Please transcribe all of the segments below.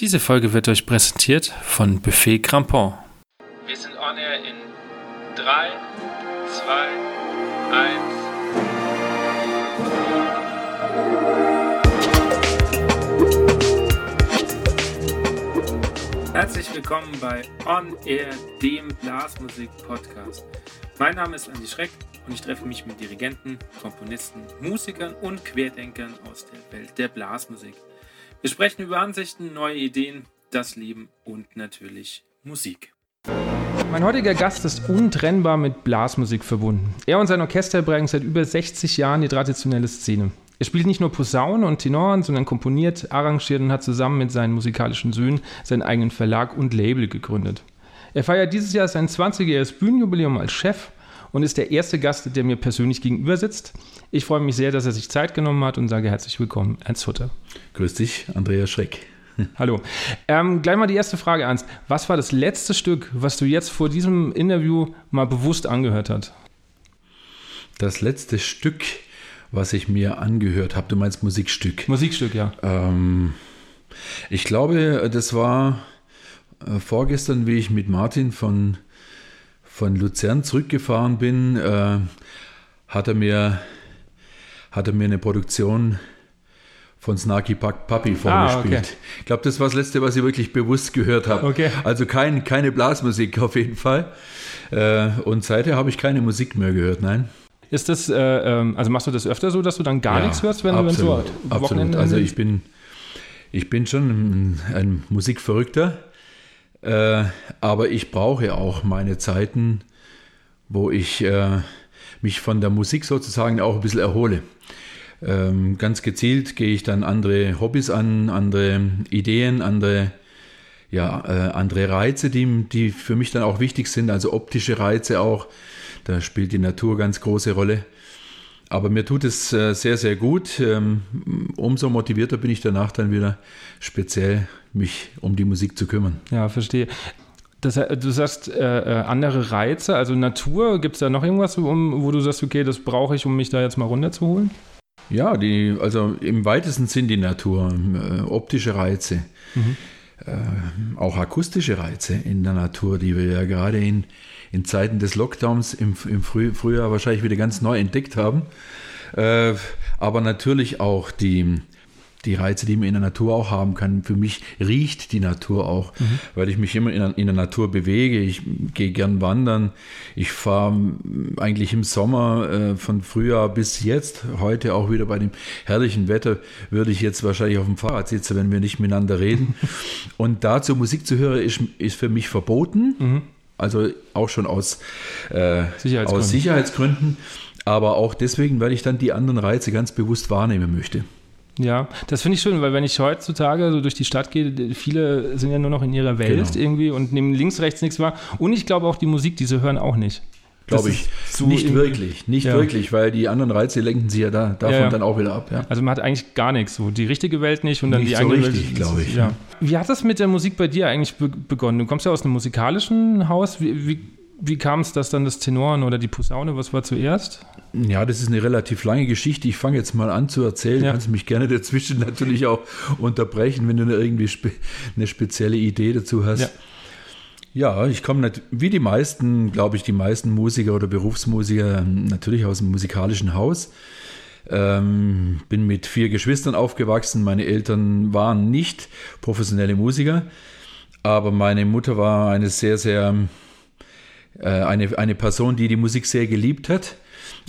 Diese Folge wird euch präsentiert von Buffet Crampon. Wir sind on air in 3, 2, 1. Herzlich willkommen bei On Air, dem Blasmusik-Podcast. Mein Name ist Andi Schreck und ich treffe mich mit Dirigenten, Komponisten, Musikern und Querdenkern aus der Welt der Blasmusik. Wir sprechen über Ansichten, neue Ideen, das Leben und natürlich Musik. Mein heutiger Gast ist untrennbar mit Blasmusik verbunden. Er und sein Orchester prägen seit über 60 Jahren die traditionelle Szene. Er spielt nicht nur Posaunen und Tenoren, sondern komponiert, arrangiert und hat zusammen mit seinen musikalischen Söhnen seinen eigenen Verlag und Label gegründet. Er feiert dieses Jahr sein 20-jähriges Bühnenjubiläum als Chef und ist der erste Gast, der mir persönlich gegenüber sitzt. Ich freue mich sehr, dass er sich Zeit genommen hat und sage herzlich willkommen, Ernst Hutter. Grüß dich, Andreas Schreck. Hallo. Ähm, gleich mal die erste Frage, Ernst. Was war das letzte Stück, was du jetzt vor diesem Interview mal bewusst angehört hast? Das letzte Stück, was ich mir angehört habe, du meinst Musikstück? Musikstück, ja. Ähm, ich glaube, das war äh, vorgestern, wie ich mit Martin von von Luzern zurückgefahren bin, äh, hat, er mir, hat er mir eine Produktion von Snarky Puppy vorgespielt. Ah, okay. Ich glaube, das war das letzte, was ich wirklich bewusst gehört habe. Okay. Also kein, keine Blasmusik auf jeden Fall. Äh, und seither habe ich keine Musik mehr gehört, nein. Ist das, äh, ähm, also machst du das öfter so, dass du dann gar ja, nichts hörst, wenn absolut, du so absolut. Wochenende Also ich bin, ich bin schon ein, ein Musikverrückter. Äh, aber ich brauche auch meine Zeiten, wo ich äh, mich von der Musik sozusagen auch ein bisschen erhole. Ähm, ganz gezielt gehe ich dann andere Hobbys an, andere Ideen, andere, ja, äh, andere Reize, die, die für mich dann auch wichtig sind, also optische Reize auch. Da spielt die Natur ganz große Rolle. Aber mir tut es äh, sehr, sehr gut. Ähm, umso motivierter bin ich danach dann wieder speziell mich um die Musik zu kümmern. Ja, verstehe. Das, du sagst äh, äh andere Reize, also Natur, gibt es da noch irgendwas, um, wo du sagst, okay, das brauche ich, um mich da jetzt mal runterzuholen? Ja, die, also im weitesten Sinn die Natur, äh, optische Reize, mhm. äh, auch akustische Reize in der Natur, die wir ja gerade in, in Zeiten des Lockdowns im, im Früh, Frühjahr wahrscheinlich wieder ganz neu entdeckt haben. Äh, aber natürlich auch die, die Reize, die man in der Natur auch haben kann. Für mich riecht die Natur auch, mhm. weil ich mich immer in der, in der, Natur bewege. Ich gehe gern wandern. Ich fahre eigentlich im Sommer äh, von Frühjahr bis jetzt, heute auch wieder bei dem herrlichen Wetter, würde ich jetzt wahrscheinlich auf dem Fahrrad sitzen, wenn wir nicht miteinander reden. Und dazu Musik zu hören, ist, ist für mich verboten. Mhm. Also auch schon aus, äh, Sicherheitsgründen. aus Sicherheitsgründen. Aber auch deswegen, weil ich dann die anderen Reize ganz bewusst wahrnehmen möchte. Ja, das finde ich schön, weil wenn ich heutzutage so durch die Stadt gehe, viele sind ja nur noch in ihrer Welt genau. irgendwie und nehmen links, rechts nichts wahr. Und ich glaube auch die Musik, die sie hören, auch nicht. Glaube ich. Nicht wirklich, nicht ja. wirklich, weil die anderen Reize lenken sie ja da, davon ja, ja. dann auch wieder ab. Also man hat eigentlich gar nichts, so die richtige Welt nicht und dann nicht die so eigene richtig, glaube ich. Wie hat das mit der Musik bei dir eigentlich begonnen? Du kommst ja aus einem musikalischen Haus. Wie, wie, wie kam es, dass dann das Tenoren oder die Posaune, was war zuerst? Ja, das ist eine relativ lange Geschichte. Ich fange jetzt mal an zu erzählen. Ja. Du kannst mich gerne dazwischen natürlich auch unterbrechen, wenn du irgendwie spe eine spezielle Idee dazu hast. Ja. Ja, ich komme wie die meisten, glaube ich, die meisten Musiker oder Berufsmusiker natürlich aus dem musikalischen Haus. Ähm, bin mit vier Geschwistern aufgewachsen. Meine Eltern waren nicht professionelle Musiker, aber meine Mutter war eine sehr, sehr äh, eine, eine Person, die die Musik sehr geliebt hat,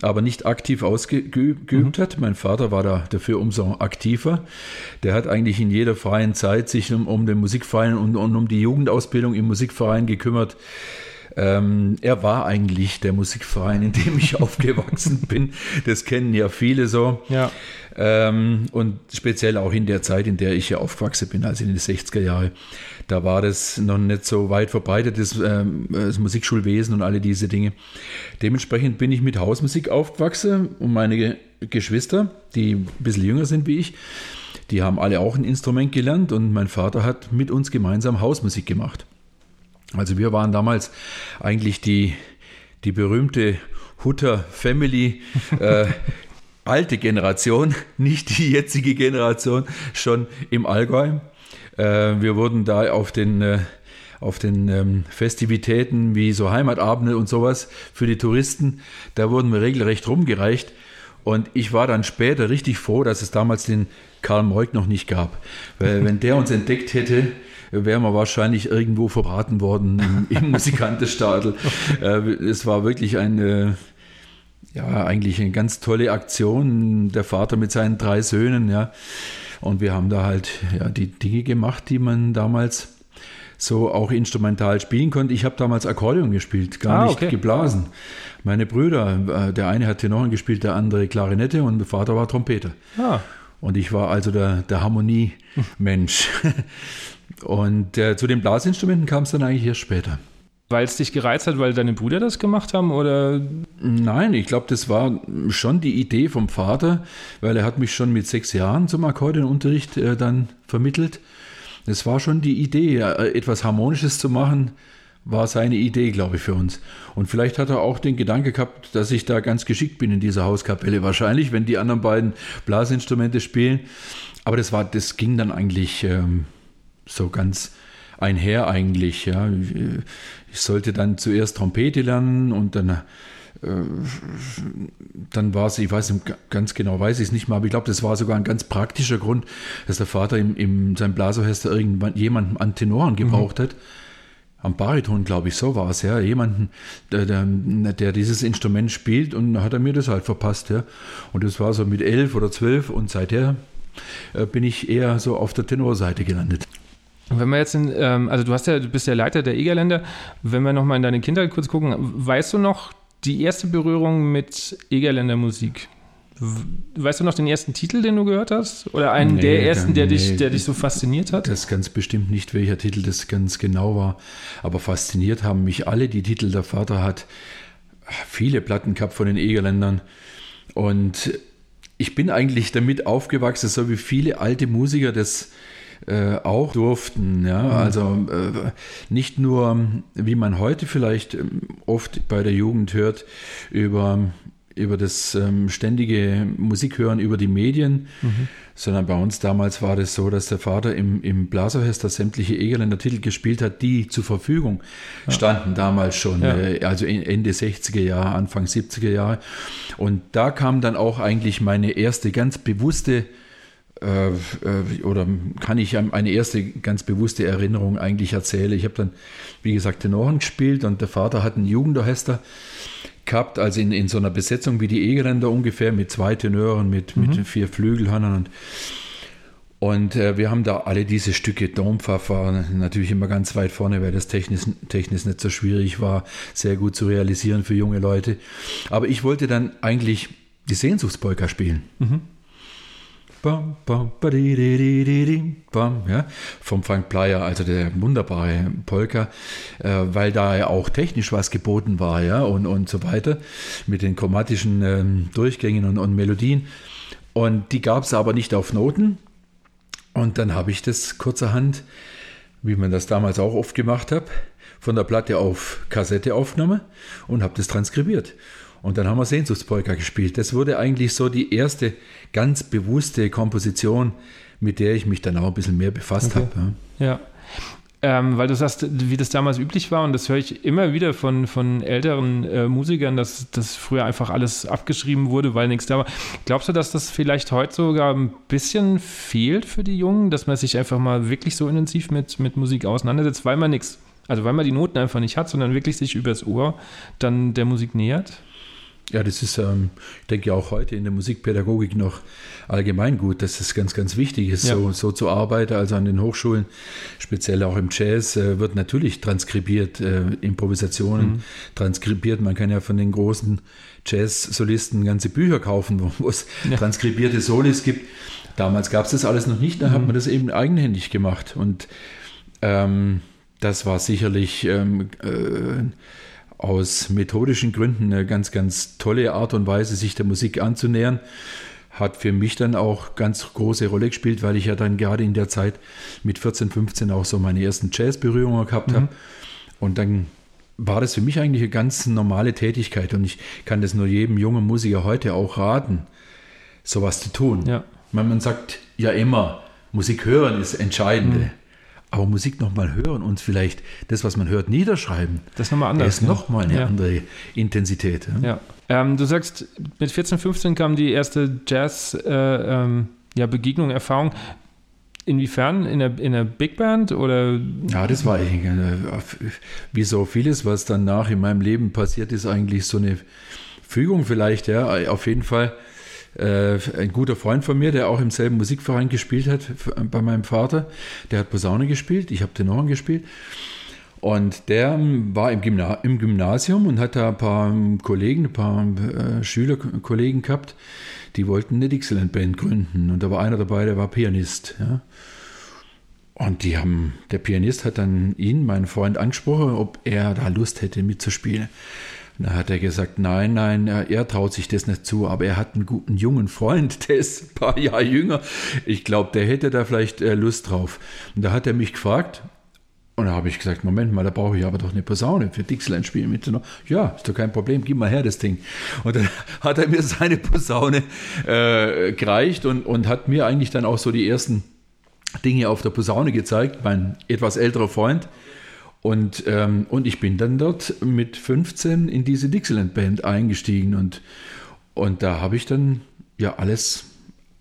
aber nicht aktiv ausgeübt mhm. hat. Mein Vater war da dafür umso aktiver. Der hat eigentlich in jeder freien Zeit sich um, um den Musikverein und, und um die Jugendausbildung im Musikverein gekümmert. Ähm, er war eigentlich der Musikverein, in dem ich aufgewachsen bin. Das kennen ja viele so. Ja. Ähm, und speziell auch in der Zeit, in der ich ja aufgewachsen bin, also in den 60er Jahren. Da war das noch nicht so weit verbreitet, das, ähm, das Musikschulwesen und alle diese Dinge. Dementsprechend bin ich mit Hausmusik aufgewachsen und meine Geschwister, die ein bisschen jünger sind wie ich, die haben alle auch ein Instrument gelernt und mein Vater hat mit uns gemeinsam Hausmusik gemacht. Also wir waren damals eigentlich die, die berühmte Hutter Family, äh, alte Generation, nicht die jetzige Generation, schon im Allgäu. Äh, wir wurden da auf den, äh, auf den ähm, Festivitäten wie so Heimatabende und sowas für die Touristen, da wurden wir regelrecht rumgereicht. Und ich war dann später richtig froh, dass es damals den Karl Moik noch nicht gab. Weil wenn der uns entdeckt hätte, wären wir wahrscheinlich irgendwo verbraten worden im, im Musikantestadel. Äh, es war wirklich eine, ja, eigentlich eine ganz tolle Aktion. Der Vater mit seinen drei Söhnen, ja. Und wir haben da halt ja, die Dinge gemacht, die man damals so auch instrumental spielen konnte. Ich habe damals Akkordeon gespielt, gar ah, nicht okay. geblasen. Meine Brüder, äh, der eine hat Tenoren gespielt, der andere Klarinette und mein Vater war Trompeter. Ah. Und ich war also der, der Harmonie-Mensch. und äh, zu den Blasinstrumenten kam es dann eigentlich erst später. Weil es dich gereizt hat, weil deine Brüder das gemacht haben oder? Nein, ich glaube, das war schon die Idee vom Vater, weil er hat mich schon mit sechs Jahren zum Akkordeonunterricht äh, dann vermittelt. Das war schon die Idee, äh, etwas Harmonisches zu machen, war seine Idee, glaube ich, für uns. Und vielleicht hat er auch den Gedanke gehabt, dass ich da ganz geschickt bin in dieser Hauskapelle. Wahrscheinlich, wenn die anderen beiden Blasinstrumente spielen. Aber das war, das ging dann eigentlich ähm, so ganz einher eigentlich. Ja. Ich sollte dann zuerst Trompete lernen und dann, äh, dann war es, ich weiß ganz genau weiß ich es nicht mehr, aber ich glaube, das war sogar ein ganz praktischer Grund, dass der Vater in, in seinem Blasorchester irgendwann jemanden an Tenoren gebraucht mhm. hat. Am Bariton, glaube ich, so war es, ja. Jemanden, der, der, der, dieses Instrument spielt und hat er mir das halt verpasst, ja. Und das war so mit elf oder zwölf und seither äh, bin ich eher so auf der Tenorseite gelandet. Wenn wir jetzt in, ähm, also du hast ja, du bist der Leiter der Egerländer, wenn wir nochmal in deine Kindheit kurz gucken, weißt du noch die erste Berührung mit Egerländer Musik? Weißt du noch den ersten Titel, den du gehört hast? Oder einen nee, der ersten, der, nee, dich, der dich so fasziniert hat? Das ganz bestimmt nicht, welcher Titel das ganz genau war. Aber fasziniert haben mich alle die Titel. Der Vater hat viele Platten gehabt von den Egerländern. Und ich bin eigentlich damit aufgewachsen, so wie viele alte Musiker das äh, auch durften. Ja? Mhm. Also äh, nicht nur, wie man heute vielleicht ähm, oft bei der Jugend hört, über über das ähm, ständige Musikhören über die Medien, mhm. sondern bei uns damals war das so, dass der Vater im, im Blasorchester sämtliche Egerländer Titel gespielt hat, die zur Verfügung ja. standen damals schon, ja. äh, also Ende 60er Jahre, Anfang 70er Jahre. Und da kam dann auch eigentlich meine erste ganz bewusste oder kann ich eine erste ganz bewusste Erinnerung eigentlich erzählen. Ich habe dann, wie gesagt, Tenoren gespielt und der Vater hat ein Jugendorchester gehabt, also in, in so einer Besetzung wie die Egeländer ungefähr, mit zwei Tenören, mit, mhm. mit vier Flügelhörnern und und äh, wir haben da alle diese Stücke. Dompfaff war natürlich immer ganz weit vorne, weil das technisch, technisch nicht so schwierig war, sehr gut zu realisieren für junge Leute. Aber ich wollte dann eigentlich die Sehnsuchtspolka spielen. Mhm. Bam, bam, bam, ja, vom Frank Pleyer, also der wunderbare Polka, äh, weil da ja auch technisch was geboten war, ja, und, und so weiter, mit den chromatischen ähm, Durchgängen und, und Melodien. Und die gab es aber nicht auf Noten. Und dann habe ich das kurzerhand, wie man das damals auch oft gemacht hat, von der Platte auf Kassette aufgenommen und habe das transkribiert. Und dann haben wir Sehnsuchtspolka gespielt. Das wurde eigentlich so die erste ganz bewusste Komposition, mit der ich mich dann auch ein bisschen mehr befasst okay. habe. Ja. Ähm, weil du sagst, wie das damals üblich war, und das höre ich immer wieder von, von älteren äh, Musikern, dass das früher einfach alles abgeschrieben wurde, weil nichts da war. Glaubst du, dass das vielleicht heute sogar ein bisschen fehlt für die Jungen, dass man sich einfach mal wirklich so intensiv mit, mit Musik auseinandersetzt, weil man nichts, also weil man die Noten einfach nicht hat, sondern wirklich sich übers Ohr dann der Musik nähert? Ja, das ist, ähm, ich denke auch heute in der Musikpädagogik noch allgemein gut, dass es ganz, ganz wichtig ist, ja. so, so zu arbeiten. Also an den Hochschulen, speziell auch im Jazz, äh, wird natürlich transkribiert, äh, Improvisationen mhm. transkribiert. Man kann ja von den großen Jazz-Solisten ganze Bücher kaufen, wo es ja. transkribierte Solis gibt. Damals gab es das alles noch nicht, da mhm. hat man das eben eigenhändig gemacht. Und ähm, das war sicherlich ähm, äh, aus methodischen Gründen eine ganz, ganz tolle Art und Weise, sich der Musik anzunähern. Hat für mich dann auch ganz große Rolle gespielt, weil ich ja dann gerade in der Zeit mit 14, 15 auch so meine ersten Jazz-Berührungen gehabt mhm. habe. Und dann war das für mich eigentlich eine ganz normale Tätigkeit und ich kann das nur jedem jungen Musiker heute auch raten, sowas zu tun. Ja. Man, man sagt ja immer, Musik hören ist entscheidend. Mhm. Aber Musik nochmal hören und vielleicht das, was man hört, niederschreiben. Das ist nochmal anders. Das ist nochmal eine ja. andere Intensität. Ja. ja. Ähm, du sagst, mit 14, 15 kam die erste Jazz-Begegnung, äh, ähm, ja, Erfahrung. Inwiefern? In der, in der Big Band oder? Ja, das war äh, wie so vieles, was danach in meinem Leben passiert ist, eigentlich so eine Fügung vielleicht, ja, auf jeden Fall äh, ein guter Freund von mir, der auch im selben Musikverein gespielt hat bei meinem Vater, der hat Posaune gespielt, ich habe Tenoren gespielt. Und der war im, Gymna im, Gymnasium und hat da ein paar Kollegen, ein paar äh, Schülerkollegen gehabt, die wollten eine Dixieland-Band gründen. Und da war einer dabei, der war Pianist. Ja. Und die haben, der Pianist hat dann ihn, meinen Freund, angesprochen, ob er da Lust hätte mitzuspielen. Da hat er gesagt, nein, nein, er traut sich das nicht zu, aber er hat einen guten jungen Freund, der ist ein paar Jahre jünger. Ich glaube, der hätte da vielleicht äh, Lust drauf. Und da hat er mich gefragt, und da habe ich gesagt, Moment mal, da brauche ich aber doch eine Posaune für Dixieland spielen mit. Ja, ist doch kein Problem, gib mal her das Ding. Und dann hat er mir seine Posaune äh, gereicht und, und hat mir eigentlich dann auch so die ersten Dinge auf der Posaune gezeigt, mein etwas älterer Freund. Und, ähm, und ich bin dann dort mit 15 in diese Dixieland Band eingestiegen und, und da habe ich dann ja alles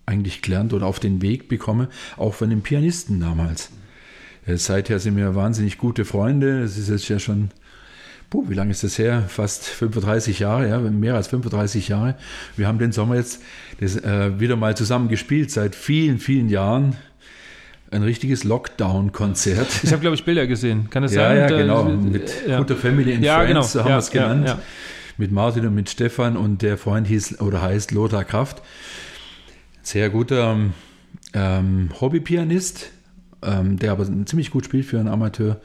eigentlich gelernt und auf den Weg bekommen, auch von den Pianisten damals. Äh, seither sind wir wahnsinnig gute Freunde. Es ist jetzt ja schon, puh, wie lange ist das her? Fast 35 Jahre, ja, mehr als 35 Jahre. Wir haben den Sommer jetzt das, äh, wieder mal zusammen gespielt, seit vielen, vielen Jahren ein richtiges Lockdown-Konzert. Ich habe, glaube ich, Bilder gesehen. Kann das ja, sein? Ja, genau. Mit ja. guter Family and ja, Friends, genau. haben wir es genannt. Ja, mit Martin und mit Stefan und der Freund hieß oder heißt Lothar Kraft. Sehr guter ähm, Hobbypianist, ähm, der aber ziemlich gut spielt für einen Amateur.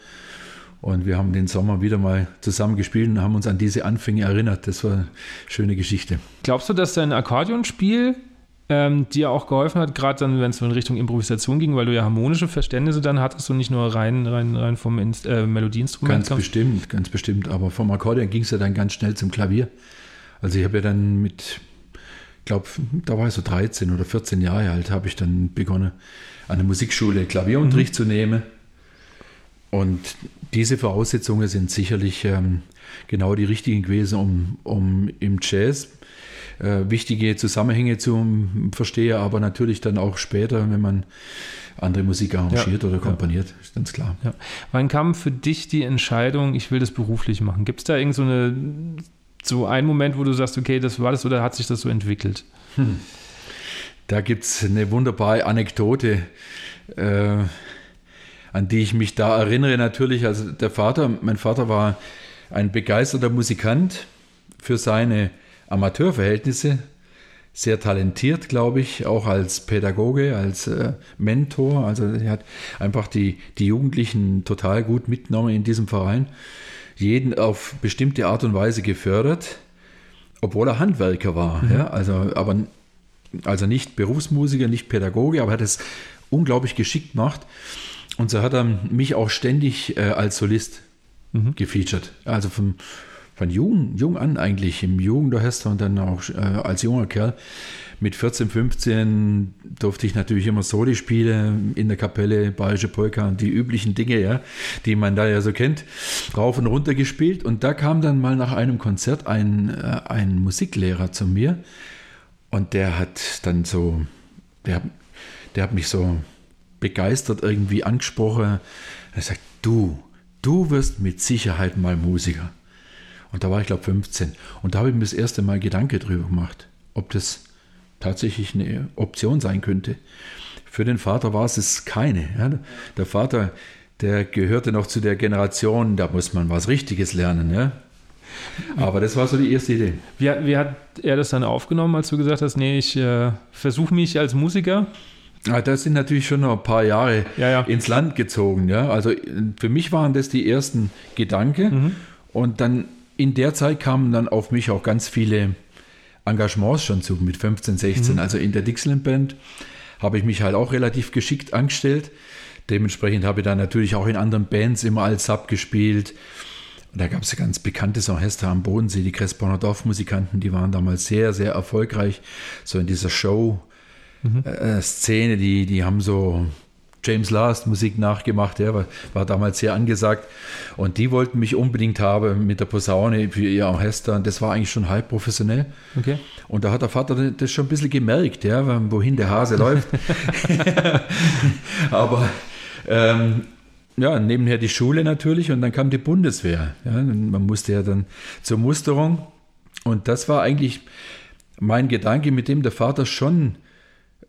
Und wir haben den Sommer wieder mal zusammen gespielt und haben uns an diese Anfänge erinnert. Das war eine schöne Geschichte. Glaubst du, dass dein Akkordeonspiel ähm, dir auch geholfen hat, gerade dann, wenn es so in Richtung Improvisation ging, weil du ja harmonische Verständnisse dann hattest und nicht nur rein, rein, rein vom Inst äh, Melodieinstrument. Ganz kamst. bestimmt, ganz bestimmt. Aber vom Akkordeon ging es ja dann ganz schnell zum Klavier. Also ich habe ja dann mit, ich glaube, da war ich so 13 oder 14 Jahre alt, habe ich dann begonnen, an der Musikschule Klavierunterricht mhm. zu nehmen. Und diese Voraussetzungen sind sicherlich ähm, genau die richtigen gewesen, um, um im Jazz äh, wichtige Zusammenhänge zu verstehen, aber natürlich dann auch später, wenn man andere Musik arrangiert ja, oder komponiert, ja. ist ganz klar. Ja. Wann kam für dich die Entscheidung, ich will das beruflich machen? Gibt es da irgend so, eine, so einen Moment, wo du sagst, okay, das war das oder hat sich das so entwickelt? Hm. Da gibt es eine wunderbare Anekdote, äh, an die ich mich da erinnere. Natürlich, also der Vater, mein Vater war ein begeisterter Musikant für seine Amateurverhältnisse, sehr talentiert, glaube ich, auch als Pädagoge, als äh, Mentor. Also er hat einfach die, die Jugendlichen total gut mitgenommen in diesem Verein, jeden auf bestimmte Art und Weise gefördert, obwohl er Handwerker war. Mhm. Ja? Also, aber, also nicht Berufsmusiker, nicht Pädagoge, aber er hat es unglaublich geschickt gemacht. Und so hat er mich auch ständig äh, als Solist mhm. gefeatured. Also vom von jung, jung an eigentlich im Jugendorchester und dann auch äh, als junger Kerl. Mit 14, 15 durfte ich natürlich immer Soli spielen in der Kapelle, Bayerische Polka und die üblichen Dinge, ja, die man da ja so kennt, rauf und runter gespielt. Und da kam dann mal nach einem Konzert ein, äh, ein Musiklehrer zu mir und der hat dann so, der, der hat mich so begeistert irgendwie angesprochen. Er sagt, du, du wirst mit Sicherheit mal Musiker. Und da war ich, glaube 15. Und da habe ich mir das erste Mal Gedanke drüber gemacht, ob das tatsächlich eine Option sein könnte. Für den Vater war es keine. Ja. Der Vater, der gehörte noch zu der Generation, da muss man was Richtiges lernen. Ja. Aber das war so die erste Idee. Wie, wie hat er das dann aufgenommen, als du gesagt hast, nee, ich äh, versuche mich als Musiker? Ja, das sind natürlich schon noch ein paar Jahre ja, ja. ins Land gezogen. Ja. Also für mich waren das die ersten Gedanken. Mhm. Und dann in der Zeit kamen dann auf mich auch ganz viele Engagements schon zu, mit 15, 16. Mhm. Also in der Dixieland Band habe ich mich halt auch relativ geschickt angestellt. Dementsprechend habe ich dann natürlich auch in anderen Bands immer als Sub gespielt. Und da gab es ein ganz bekanntes Orchester am Bodensee, die Cresponer Dorfmusikanten, die waren damals sehr, sehr erfolgreich, so in dieser Show-Szene, mhm. äh, die, die haben so James Last Musik nachgemacht, ja, war, war, damals sehr angesagt. Und die wollten mich unbedingt haben mit der Posaune für ihr Orchester. Und das war eigentlich schon halb professionell. Okay. Und da hat der Vater das schon ein bisschen gemerkt, ja, wohin der Hase läuft. Aber ähm, ja, nebenher die Schule natürlich und dann kam die Bundeswehr. Ja, man musste ja dann zur Musterung. Und das war eigentlich mein Gedanke, mit dem der Vater schon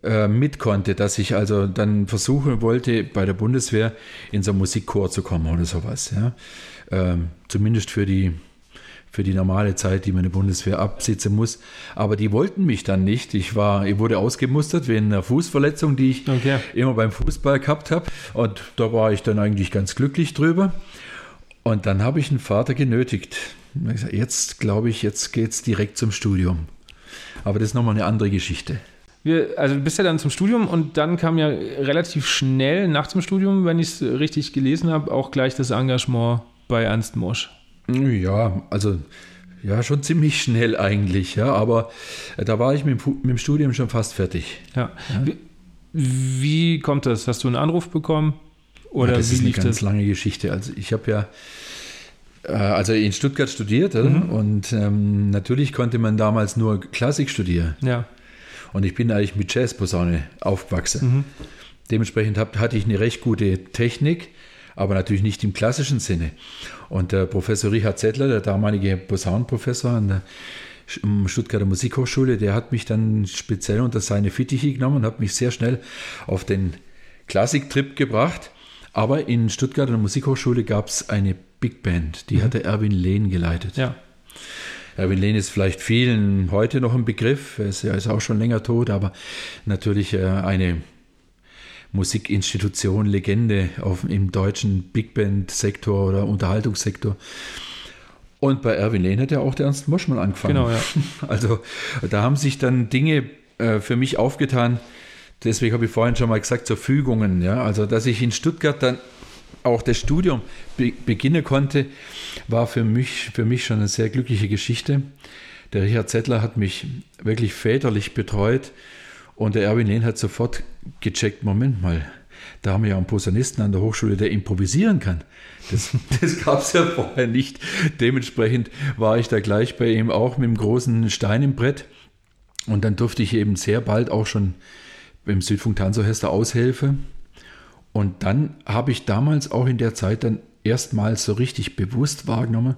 äh, mit konnte, dass ich also dann versuchen wollte, bei der Bundeswehr in so einen Musikchor zu kommen oder sowas. Ja. Ähm, zumindest für die, für die normale Zeit, die man in der Bundeswehr absitzen muss. Aber die wollten mich dann nicht. Ich, war, ich wurde ausgemustert wegen einer Fußverletzung, die ich okay. immer beim Fußball gehabt habe. Und da war ich dann eigentlich ganz glücklich drüber. Und dann habe ich einen Vater genötigt. Jetzt glaube ich, jetzt geht es direkt zum Studium. Aber das ist nochmal eine andere Geschichte. Wir, also du bist ja dann zum Studium und dann kam ja relativ schnell nach dem Studium, wenn ich es richtig gelesen habe, auch gleich das Engagement bei Ernst Mosch. Ja, also ja, schon ziemlich schnell eigentlich, ja, aber da war ich mit, mit dem Studium schon fast fertig. Ja. ja. Wie, wie, kommt das? Hast du einen Anruf bekommen? Oder ja, das ist eine ganz das? lange Geschichte. Also ich habe ja äh, also in Stuttgart studiert mhm. und ähm, natürlich konnte man damals nur Klassik studieren. Ja. Und ich bin eigentlich mit Jazzposaune aufgewachsen. Mhm. Dementsprechend hab, hatte ich eine recht gute Technik, aber natürlich nicht im klassischen Sinne. Und der Professor Richard Zettler, der damalige Posaunenprofessor an der Stuttgarter Musikhochschule, der hat mich dann speziell unter seine Fittiche genommen und hat mich sehr schnell auf den Klassiktrip gebracht. Aber in Stuttgarter Musikhochschule gab es eine Big Band, die mhm. hatte Erwin Lehn geleitet. Ja. Erwin Lehn ist vielleicht vielen heute noch ein Begriff, er ist, er ist auch schon länger tot, aber natürlich äh, eine Musikinstitution, Legende auf, im deutschen Big Band-Sektor oder Unterhaltungssektor. Und bei Erwin Lehn hat ja auch der Ernst Moschmann angefangen. Genau, ja. Also da haben sich dann Dinge äh, für mich aufgetan. Deswegen habe ich vorhin schon mal gesagt, zur Fügungen. Ja? Also, dass ich in Stuttgart dann auch das Studium be beginnen konnte, war für mich, für mich schon eine sehr glückliche Geschichte. Der Richard Zettler hat mich wirklich väterlich betreut und der Erwin Lehn hat sofort gecheckt, Moment mal, da haben wir ja einen Posaunisten an der Hochschule, der improvisieren kann. Das, das gab es ja vorher nicht. Dementsprechend war ich da gleich bei ihm auch mit dem großen Stein im Brett. Und dann durfte ich eben sehr bald auch schon beim Südfunk Tanzorchester aushelfen. Und dann habe ich damals auch in der Zeit dann erstmals so richtig bewusst wahrgenommen,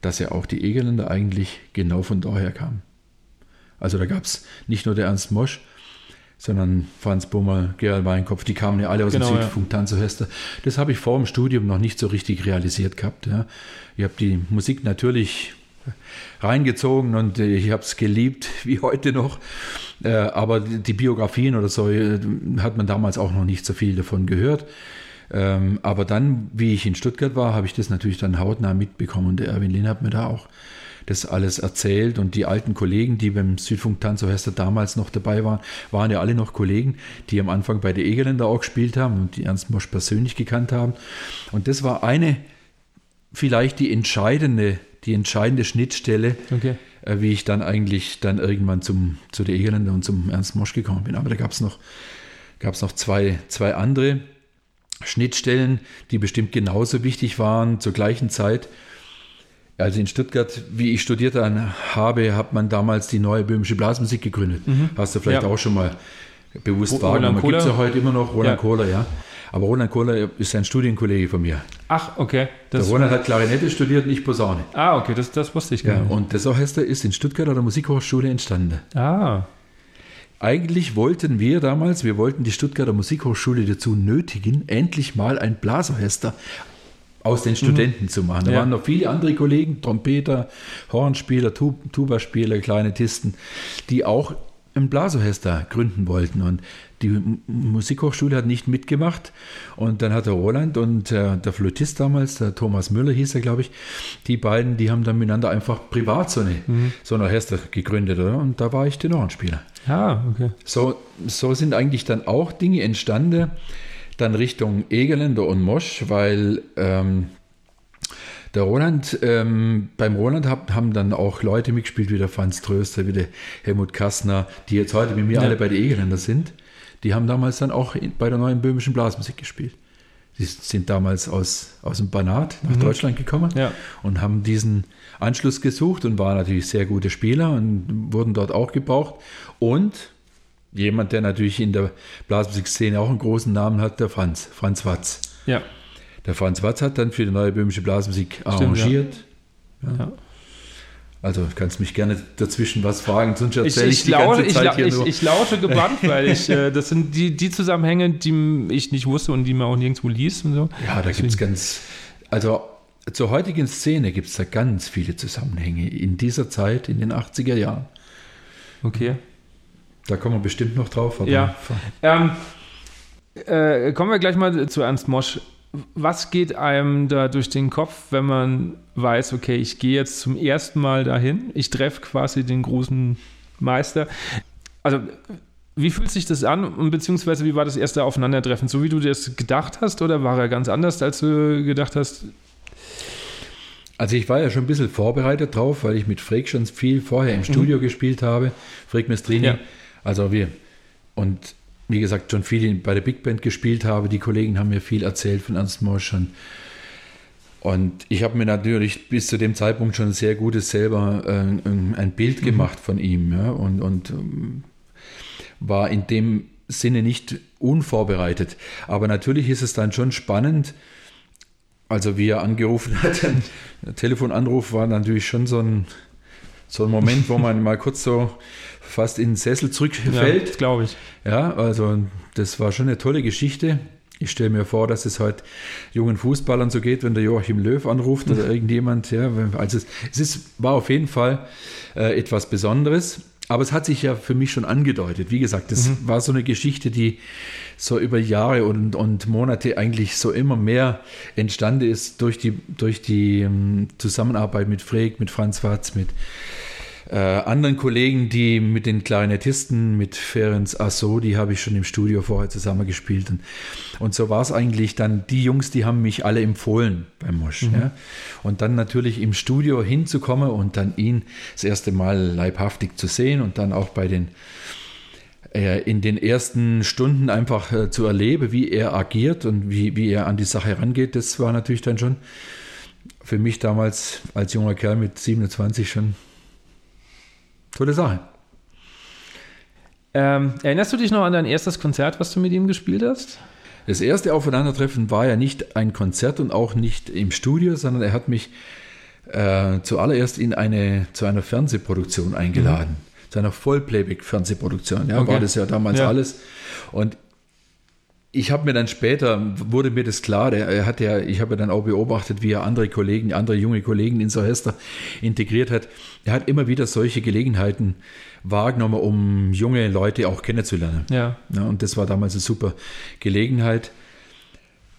dass ja auch die Egeländer eigentlich genau von daher kamen. Also da gab es nicht nur der Ernst Mosch, sondern Franz Bummer, Gerald Weinkopf, die kamen ja alle aus genau, dem Südfunk ja. Tanzorchester. Das habe ich vor dem Studium noch nicht so richtig realisiert gehabt. Ja. Ich habe die Musik natürlich reingezogen und ich habe es geliebt, wie heute noch. Äh, aber die Biografien oder so äh, hat man damals auch noch nicht so viel davon gehört. Ähm, aber dann, wie ich in Stuttgart war, habe ich das natürlich dann hautnah mitbekommen. Und der Erwin Lehn hat mir da auch das alles erzählt. Und die alten Kollegen, die beim Südfunk Tanzorchester damals noch dabei waren, waren ja alle noch Kollegen, die am Anfang bei der Egeländer auch gespielt haben und die Ernst Mosch persönlich gekannt haben. Und das war eine, vielleicht die entscheidende, die entscheidende Schnittstelle, okay. äh, wie ich dann eigentlich dann irgendwann zum, zu der Egeländer und zum Ernst Mosch gekommen bin. Aber da gab es noch, gab's noch zwei, zwei andere Schnittstellen, die bestimmt genauso wichtig waren zur gleichen Zeit. Also in Stuttgart, wie ich studiert habe, hat man damals die neue böhmische Blasmusik gegründet. Mhm. Hast du vielleicht ja. auch schon mal bewusst wahrgenommen. Gibt es ja heute immer noch, Roland ja. Kohler, ja. Aber Roland Kohler ist ein Studienkollege von mir. Ach, okay. Das der Roland hat Klarinette studiert und ich Posaune. Ah, okay, das, das wusste ich gar ja, nicht. Und das Orchester ist in Stuttgart an der Musikhochschule entstanden. Ah. Eigentlich wollten wir damals, wir wollten die Stuttgarter Musikhochschule dazu nötigen, endlich mal ein Blasorchester aus den Studenten mhm. zu machen. Da ja. waren noch viele andere Kollegen, Trompeter, Hornspieler, Tubaspieler, Kleinetisten, die auch ein Blasorchester gründen wollten. Und die Musikhochschule hat nicht mitgemacht. Und dann hat der Roland und äh, der Flötist damals, der Thomas Müller hieß er, glaube ich, die beiden, die haben dann miteinander einfach privat so, eine, mhm. so ein Orchester gegründet. Oder? Und da war ich Tenorenspieler. Ah, okay. So, so sind eigentlich dann auch Dinge entstanden, dann Richtung Egerländer und Mosch, weil ähm, der Roland, ähm, beim Roland hab, haben dann auch Leute mitgespielt, wie der Franz Tröster, wie der Helmut Kassner, die jetzt heute mit mir ja. alle bei den Egerländer sind. Die haben damals dann auch bei der neuen böhmischen Blasmusik gespielt. Die sind damals aus, aus dem Banat nach mhm. Deutschland gekommen ja. und haben diesen Anschluss gesucht und waren natürlich sehr gute Spieler und wurden dort auch gebraucht. Und jemand, der natürlich in der Blasmusikszene auch einen großen Namen hat, der Franz, Franz Watz. Ja. Der Franz Watz hat dann für die neue böhmische Blasmusik arrangiert. Stimmt, ja. Ja. Also kannst mich gerne dazwischen was fragen, sonst erzähle ich, ich, ich die lausche, ganze Zeit ich, hier nur. Ich lausche gebannt, weil ich, äh, das sind die, die Zusammenhänge, die ich nicht wusste und die man auch nirgendwo liest und so. Ja, da gibt es ganz, also zur heutigen Szene gibt es da ganz viele Zusammenhänge in dieser Zeit, in den 80er Jahren. Okay. Da kommen wir bestimmt noch drauf. ja. Ähm, äh, kommen wir gleich mal zu Ernst Mosch was geht einem da durch den Kopf, wenn man weiß, okay, ich gehe jetzt zum ersten Mal dahin, ich treffe quasi den großen Meister. Also, wie fühlt sich das an und beziehungsweise wie war das erste Aufeinandertreffen? So wie du das gedacht hast oder war er ganz anders, als du gedacht hast? Also ich war ja schon ein bisschen vorbereitet drauf, weil ich mit Freak schon viel vorher im mhm. Studio mhm. gespielt habe, Freak Mestrini. Ja. Also wir. Und wie gesagt, schon viel bei der Big Band gespielt habe. Die Kollegen haben mir viel erzählt von Ernst Mosch. Und, und ich habe mir natürlich bis zu dem Zeitpunkt schon sehr gutes selber äh, ein Bild mhm. gemacht von ihm. Ja, und, und ähm, war in dem Sinne nicht unvorbereitet. Aber natürlich ist es dann schon spannend. Also wie er angerufen hat, der Telefonanruf war natürlich schon so ein, so ein Moment, wo man mal kurz so fast in den Sessel zurückfällt. Ja, glaube ich. Ja, also das war schon eine tolle Geschichte. Ich stelle mir vor, dass es heute jungen Fußballern so geht, wenn der Joachim Löw anruft oder irgendjemand. Ja, also es, es ist, war auf jeden Fall äh, etwas Besonderes. Aber es hat sich ja für mich schon angedeutet. Wie gesagt, das mhm. war so eine Geschichte, die so über Jahre und, und Monate eigentlich so immer mehr entstanden ist durch die, durch die ähm, Zusammenarbeit mit Freek, mit Franz Watz, mit äh, anderen Kollegen, die mit den Klarinettisten, mit Ferenc Asso, die habe ich schon im Studio vorher zusammengespielt. Und, und so war es eigentlich dann, die Jungs, die haben mich alle empfohlen beim Mosch. Mhm. Ja. Und dann natürlich im Studio hinzukommen und dann ihn das erste Mal leibhaftig zu sehen und dann auch bei den äh, in den ersten Stunden einfach äh, zu erleben, wie er agiert und wie, wie er an die Sache rangeht, das war natürlich dann schon für mich damals als junger Kerl mit 27 schon Tolle Sache. Ähm, erinnerst du dich noch an dein erstes Konzert, was du mit ihm gespielt hast? Das erste Aufeinandertreffen war ja nicht ein Konzert und auch nicht im Studio, sondern er hat mich äh, zuallererst in eine, zu einer Fernsehproduktion eingeladen. Mhm. Zu einer Vollplayback-Fernsehproduktion. Ja, okay. war das ja damals ja. alles. Und ich habe mir dann später, wurde mir das klar, er hat ja, ich habe ja dann auch beobachtet, wie er andere Kollegen, andere junge Kollegen in Orchester integriert hat. Er hat immer wieder solche Gelegenheiten wahrgenommen, um junge Leute auch kennenzulernen. Ja. ja und das war damals eine super Gelegenheit,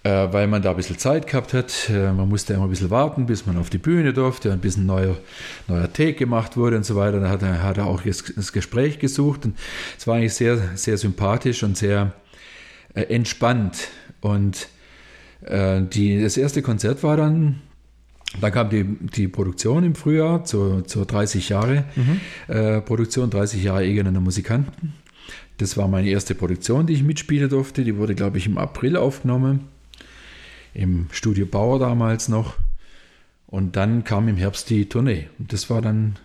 äh, weil man da ein bisschen Zeit gehabt hat. Äh, man musste immer ein bisschen warten, bis man auf die Bühne durfte, ein bisschen neuer, neuer Take gemacht wurde und so weiter. Da hat er, hat er auch das Gespräch gesucht und es war eigentlich sehr, sehr sympathisch und sehr äh, entspannt. Und äh, die, das erste Konzert war dann, da kam die, die Produktion im Frühjahr zur, zur 30 Jahre mhm. äh, Produktion, 30 Jahre Egener Musikanten. Das war meine erste Produktion, die ich mitspielen durfte. Die wurde, glaube ich, im April aufgenommen, im Studio Bauer damals noch. Und dann kam im Herbst die Tournee. Und das war dann,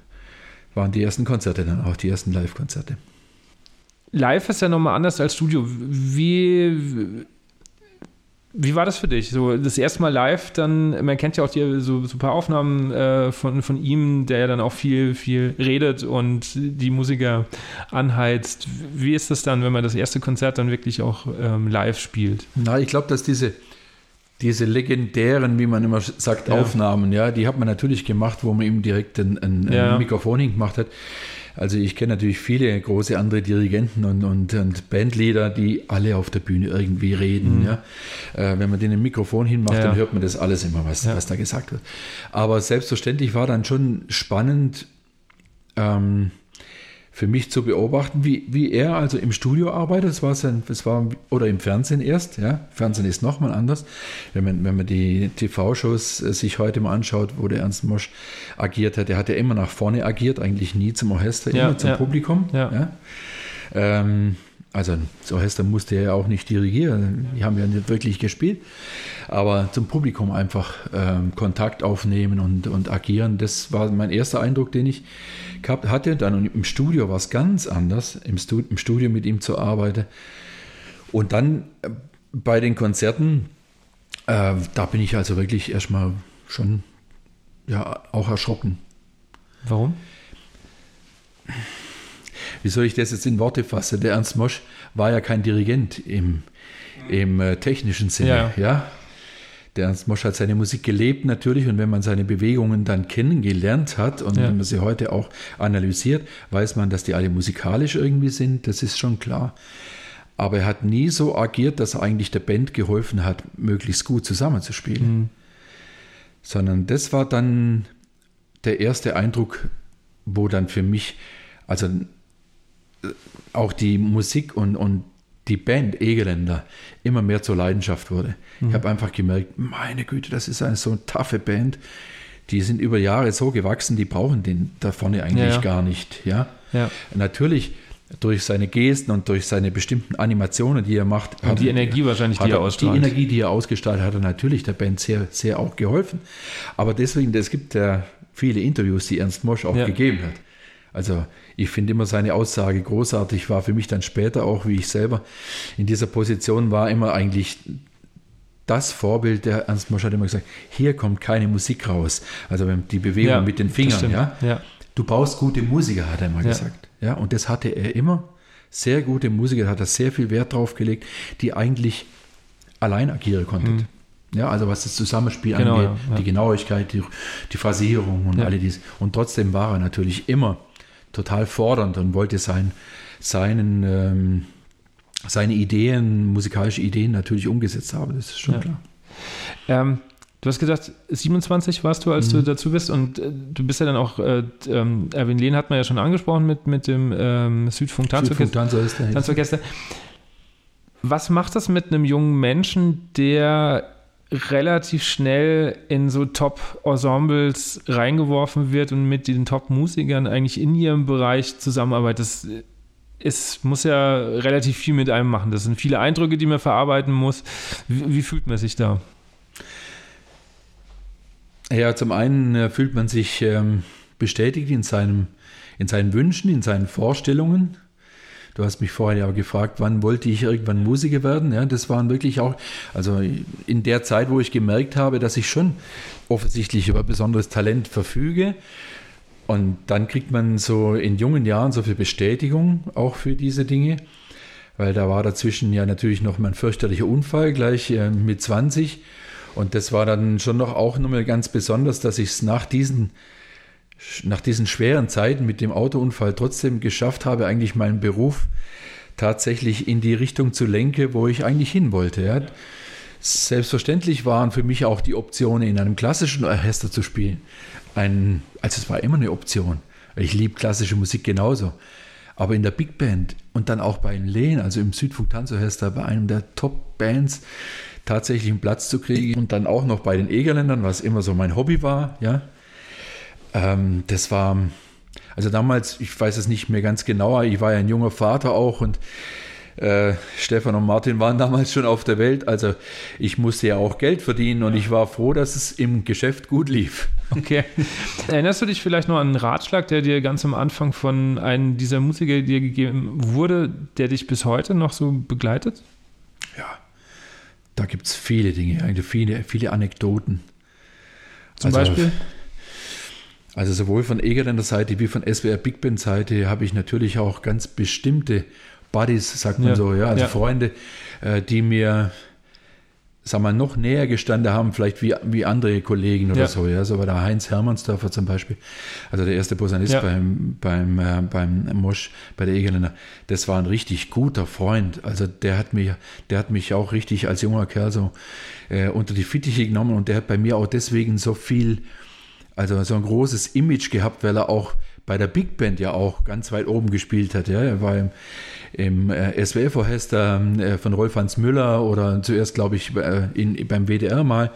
waren die ersten Konzerte dann auch, die ersten Live-Konzerte. Live ist ja nochmal anders als Studio. Wie, wie war das für dich? So das erste Mal live, dann, man kennt ja auch die, so, so ein paar Aufnahmen äh, von, von ihm, der ja dann auch viel, viel redet und die Musiker anheizt. Wie ist das dann, wenn man das erste Konzert dann wirklich auch ähm, live spielt? Na, ich glaube, dass diese, diese legendären, wie man immer sagt, ja. Aufnahmen, ja, die hat man natürlich gemacht, wo man ihm direkt ein, ein, ein ja. Mikrofon hingemacht hat. Also ich kenne natürlich viele große andere Dirigenten und, und, und Bandleader, die alle auf der Bühne irgendwie reden. Mhm. Ja. Äh, wenn man denen ein Mikrofon hinmacht, ja. dann hört man das alles immer, was, ja. was da gesagt wird. Aber selbstverständlich war dann schon spannend, ähm, für mich zu beobachten, wie, wie er also im Studio arbeitet. Das war sein, das war, oder im Fernsehen erst, ja. Fernsehen ist nochmal anders. Wenn man, wenn man die TV-Shows äh, sich heute mal anschaut, wo der Ernst Mosch agiert hat, der hat ja immer nach vorne agiert, eigentlich nie zum Orchester, immer ja, zum ja. Publikum. Ja. Ähm, Also das Orchester musste er ja auch nicht dirigieren, die haben ja nicht wirklich gespielt, aber zum Publikum einfach ähm, Kontakt aufnehmen und, und agieren, das war mein erster Eindruck, den ich gehabt hatte. Dann im Studio war es ganz anders, im, Stud im Studio mit ihm zu arbeiten. Und dann äh, bei den Konzerten, äh, da bin ich also wirklich erstmal schon ja auch erschrocken. Warum? Wie soll ich das jetzt in Worte fassen? Der Ernst Mosch war ja kein Dirigent im, im äh, technischen Sinne, ja. ja. Der Ernst Mosch hat seine Musik gelebt natürlich und wenn man seine Bewegungen dann kennengelernt hat und ja. wenn man sie heute auch analysiert, weiß man, dass die alle musikalisch irgendwie sind, das ist schon klar. Aber er hat nie so agiert, dass er eigentlich der Band geholfen hat, möglichst gut zusammenzuspielen. Mhm. Sondern das war dann der erste Eindruck, wo dann für mich, also auch die Musik und, und die Band Egeländer immer mehr zur Leidenschaft wurde. Mhm. Ich habe einfach gemerkt, meine Güte, das ist eine so taffe Band. Die sind über Jahre so gewachsen, die brauchen den da vorne eigentlich ja, ja. gar nicht. Ja? ja? Natürlich durch seine Gesten und durch seine bestimmten Animationen, die er macht. Und die Energie wahrscheinlich, die er ausstrahlt. Die Energie, die er ausgestrahlt hat, hat er natürlich der Band sehr, sehr auch geholfen. Aber deswegen, es gibt ja viele Interviews, die Ernst Mosch auch gegeben hat. Also ich finde immer seine Aussage großartig, war für mich dann später auch, wie ich selber in dieser Position war, immer eigentlich das Vorbild, der Ernst Mosch hat immer gesagt, hier kommt keine Musik raus. Also die Bewegung ja, mit den Fingern, ja? ja. Du brauchst gute Musiker, hat er immer ja. gesagt. Ja, und das hatte er immer. Sehr gute Musiker, hat er sehr viel Wert drauf gelegt, die eigentlich allein agieren konnten. Mhm. Ja, also was das Zusammenspiel genau, angeht, die Genauigkeit, die, die Phrasierung und alle dies. Und trotzdem war er natürlich immer total fordernd und wollte sein, seinen, ähm, seine Ideen, musikalische Ideen natürlich umgesetzt haben. Das ist schon ja. klar. Ähm, du hast gesagt, 27 warst du, als mhm. du dazu bist und äh, du bist ja dann auch, äh, ähm, Erwin Lehn hat man ja schon angesprochen mit, mit dem ähm, Südfunk Tanzorchester. Was macht das mit einem jungen Menschen, der relativ schnell in so Top-Ensembles reingeworfen wird und mit den Top-Musikern eigentlich in ihrem Bereich zusammenarbeitet. Das ist, muss ja relativ viel mit einem machen. Das sind viele Eindrücke, die man verarbeiten muss. Wie, wie fühlt man sich da? Ja, zum einen äh, fühlt man sich ähm, bestätigt in, seinem, in seinen Wünschen, in seinen Vorstellungen. Du hast mich vorher ja gefragt, wann wollte ich irgendwann Musiker werden? Ja, das waren wirklich auch, also in der Zeit, wo ich gemerkt habe, dass ich schon offensichtlich über besonderes Talent verfüge. Und dann kriegt man so in jungen Jahren so viel Bestätigung auch für diese Dinge, weil da war dazwischen ja natürlich noch mein fürchterlicher Unfall gleich äh, mit 20. Und das war dann schon noch auch nochmal ganz besonders, dass ich es nach diesen nach diesen schweren Zeiten mit dem Autounfall trotzdem geschafft habe, eigentlich meinen Beruf tatsächlich in die Richtung zu lenken, wo ich eigentlich hin wollte. Ja. Selbstverständlich waren für mich auch die Optionen, in einem klassischen Orchester zu spielen. Ein, also es war immer eine Option. Ich liebe klassische Musik genauso. Aber in der Big Band und dann auch bei Lehn, also im Südfunk Tanzorchester, bei einem der Top-Bands, tatsächlich einen Platz zu kriegen und dann auch noch bei den Egerländern, was immer so mein Hobby war, ja, ähm, das war, also damals, ich weiß es nicht mehr ganz genauer, ich war ja ein junger Vater auch und äh, Stefan und Martin waren damals schon auf der Welt. Also ich musste ja auch Geld verdienen und ich war froh, dass es im Geschäft gut lief. Okay. Erinnerst du dich vielleicht noch an einen Ratschlag, der dir ganz am Anfang von einem dieser Musiker dir gegeben wurde, der dich bis heute noch so begleitet? Ja, da gibt es viele Dinge, eigentlich viele, viele Anekdoten. Zum also, Beispiel? Also sowohl von Egerländer Seite wie von SWR Big Band Seite habe ich natürlich auch ganz bestimmte Buddies, sagt man ja. so, ja, also ja. Freunde, äh, die mir, sagen wir, noch näher gestanden haben, vielleicht wie, wie andere Kollegen oder ja. so, ja, so war der Heinz Hermannsdorfer zum Beispiel, also der erste Posaunist beim, beim, äh, beim Mosch, bei der Egerländer, das war ein richtig guter Freund, also der hat mich, der hat mich auch richtig als junger Kerl so äh, unter die Fittiche genommen und der hat bei mir auch deswegen so viel also so ein großes Image gehabt, weil er auch bei der Big Band ja auch ganz weit oben gespielt hat. Ja. Er war im, im äh, SWF-Orchester äh, von Rolf Hans Müller oder zuerst, glaube ich, äh, in, beim WDR mal.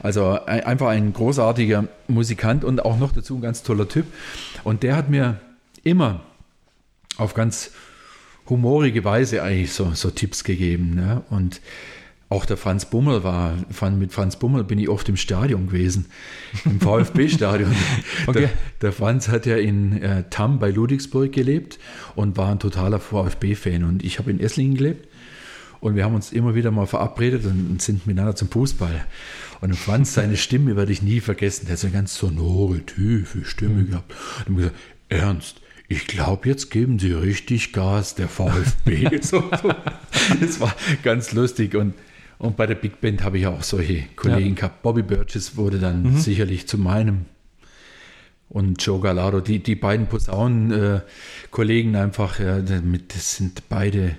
Also ein, einfach ein großartiger Musikant und auch noch dazu ein ganz toller Typ. Und der hat mir immer auf ganz humorige Weise eigentlich so, so Tipps gegeben. Ne? Und auch der Franz Bummel war, mit Franz Bummel bin ich oft im Stadion gewesen, im VfB-Stadion. okay. der, der, Franz hat ja in äh, Tam bei Ludwigsburg gelebt und war ein totaler VfB-Fan. Und ich habe in Esslingen gelebt und wir haben uns immer wieder mal verabredet und sind miteinander zum Fußball. Und Franz, seine Stimme werde ich nie vergessen. Der hat so eine ganz sonore, tiefe Stimme mhm. gehabt. Und gesagt, Ernst, ich glaube, jetzt geben sie richtig Gas, der VfB. so, so. Das war ganz lustig. Und und bei der Big Band habe ich auch solche Kollegen ja. gehabt. Bobby Burgess wurde dann mhm. sicherlich zu meinem. Und Joe Gallardo, die, die beiden Posaunen-Kollegen äh, einfach, ja, das sind beide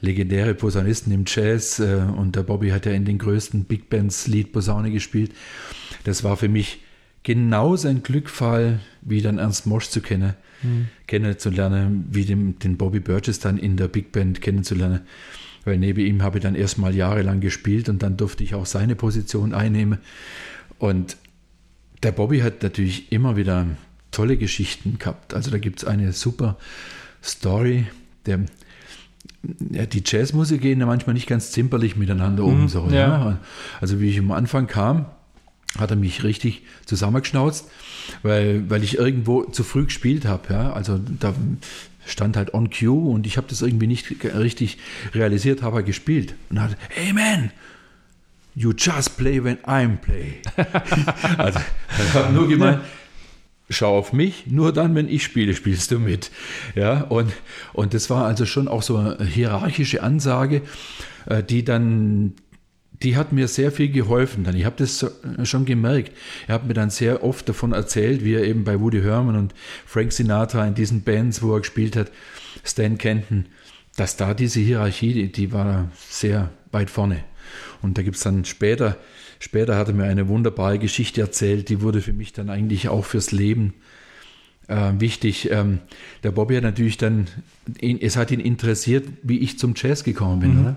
legendäre Posaunisten im Jazz. Äh, und der Bobby hat ja in den größten Big Bands Lead-Posaune gespielt. Das war für mich genau sein Glückfall, wie dann Ernst Mosch zu kennen, mhm. kennenzulernen, wie dem, den Bobby Burgess dann in der Big Band kennenzulernen weil neben ihm habe ich dann erstmal jahrelang gespielt und dann durfte ich auch seine Position einnehmen. Und der Bobby hat natürlich immer wieder tolle Geschichten gehabt. Also da gibt es eine super Story. Der, ja, die Jazzmusik gehen ja manchmal nicht ganz zimperlich miteinander um. Mhm, so, ja. ja. Also wie ich am Anfang kam, hat er mich richtig zusammengeschnauzt, weil, weil ich irgendwo zu früh gespielt habe. Ja? Also da stand halt on cue und ich habe das irgendwie nicht richtig realisiert, habe er gespielt und hat, hey man, you just play when I'm play. also ich habe nur gemeint, schau auf mich, nur dann, wenn ich spiele, spielst du mit. Ja, und, und das war also schon auch so eine hierarchische Ansage, äh, die dann die hat mir sehr viel geholfen. Dann. Ich habe das schon gemerkt. Er hat mir dann sehr oft davon erzählt, wie er eben bei Woody Herman und Frank Sinatra in diesen Bands, wo er gespielt hat, Stan Kenton, dass da diese Hierarchie, die, die war sehr weit vorne. Und da gibt es dann später, später hat er mir eine wunderbare Geschichte erzählt, die wurde für mich dann eigentlich auch fürs Leben äh, wichtig. Ähm, der Bobby hat natürlich dann, ihn, es hat ihn interessiert, wie ich zum Jazz gekommen bin. Mhm.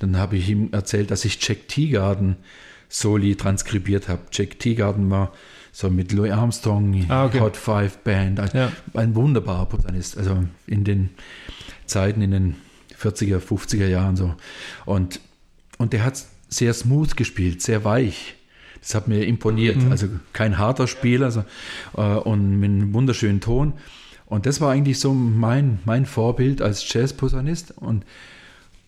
Dann habe ich ihm erzählt, dass ich Jack Teagarden Soli transkribiert habe. Jack Teagarden war so mit Louis Armstrong, ah, okay. Hot Five Band, ein, ja. ein wunderbarer Posaunist. Also in den Zeiten, in den 40er, 50er Jahren so. Und, und der hat sehr smooth gespielt, sehr weich. Das hat mir imponiert. Mhm. Also kein harter Spieler also, äh, und mit einem wunderschönen Ton. Und das war eigentlich so mein, mein Vorbild als Jazz-Posaunist. Und,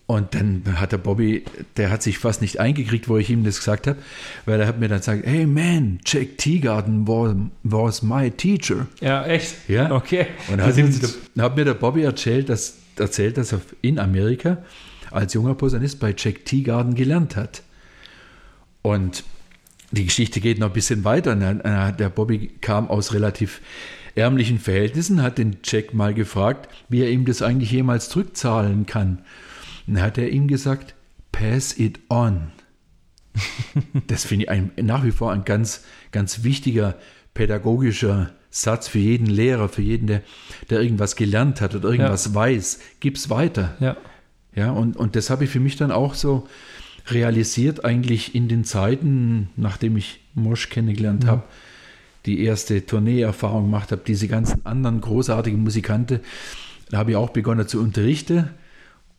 und dann hat der Bobby, der hat sich fast nicht eingekriegt, wo ich ihm das gesagt habe, weil er hat mir dann gesagt, hey man, Jack Teagarden was, was my teacher. Ja, echt? Ja. Okay. Und dann hat, hat, mir der Bobby erzählt, dass, erzählt, dass er in Amerika als junger Posaunist bei Jack Teagarden gelernt hat. Und die Geschichte geht noch ein bisschen weiter. Der Bobby kam aus relativ ärmlichen Verhältnissen, hat den Jack mal gefragt, wie er ihm das eigentlich jemals zurückzahlen kann. Und dann hat er ihm gesagt, pass it on. das finde ich ein, nach wie vor ein ganz, ganz wichtiger pädagogischer Satz für jeden Lehrer, für jeden, der, der irgendwas gelernt hat oder irgendwas ja. weiß. Gib's weiter. Ja. Ja, und, und das habe ich für mich dann auch so realisiert eigentlich in den Zeiten, nachdem ich Mosch kennengelernt mhm. habe, die erste Tourneeerfahrung gemacht habe, diese ganzen anderen großartigen Musikanten, da habe ich auch begonnen zu unterrichten.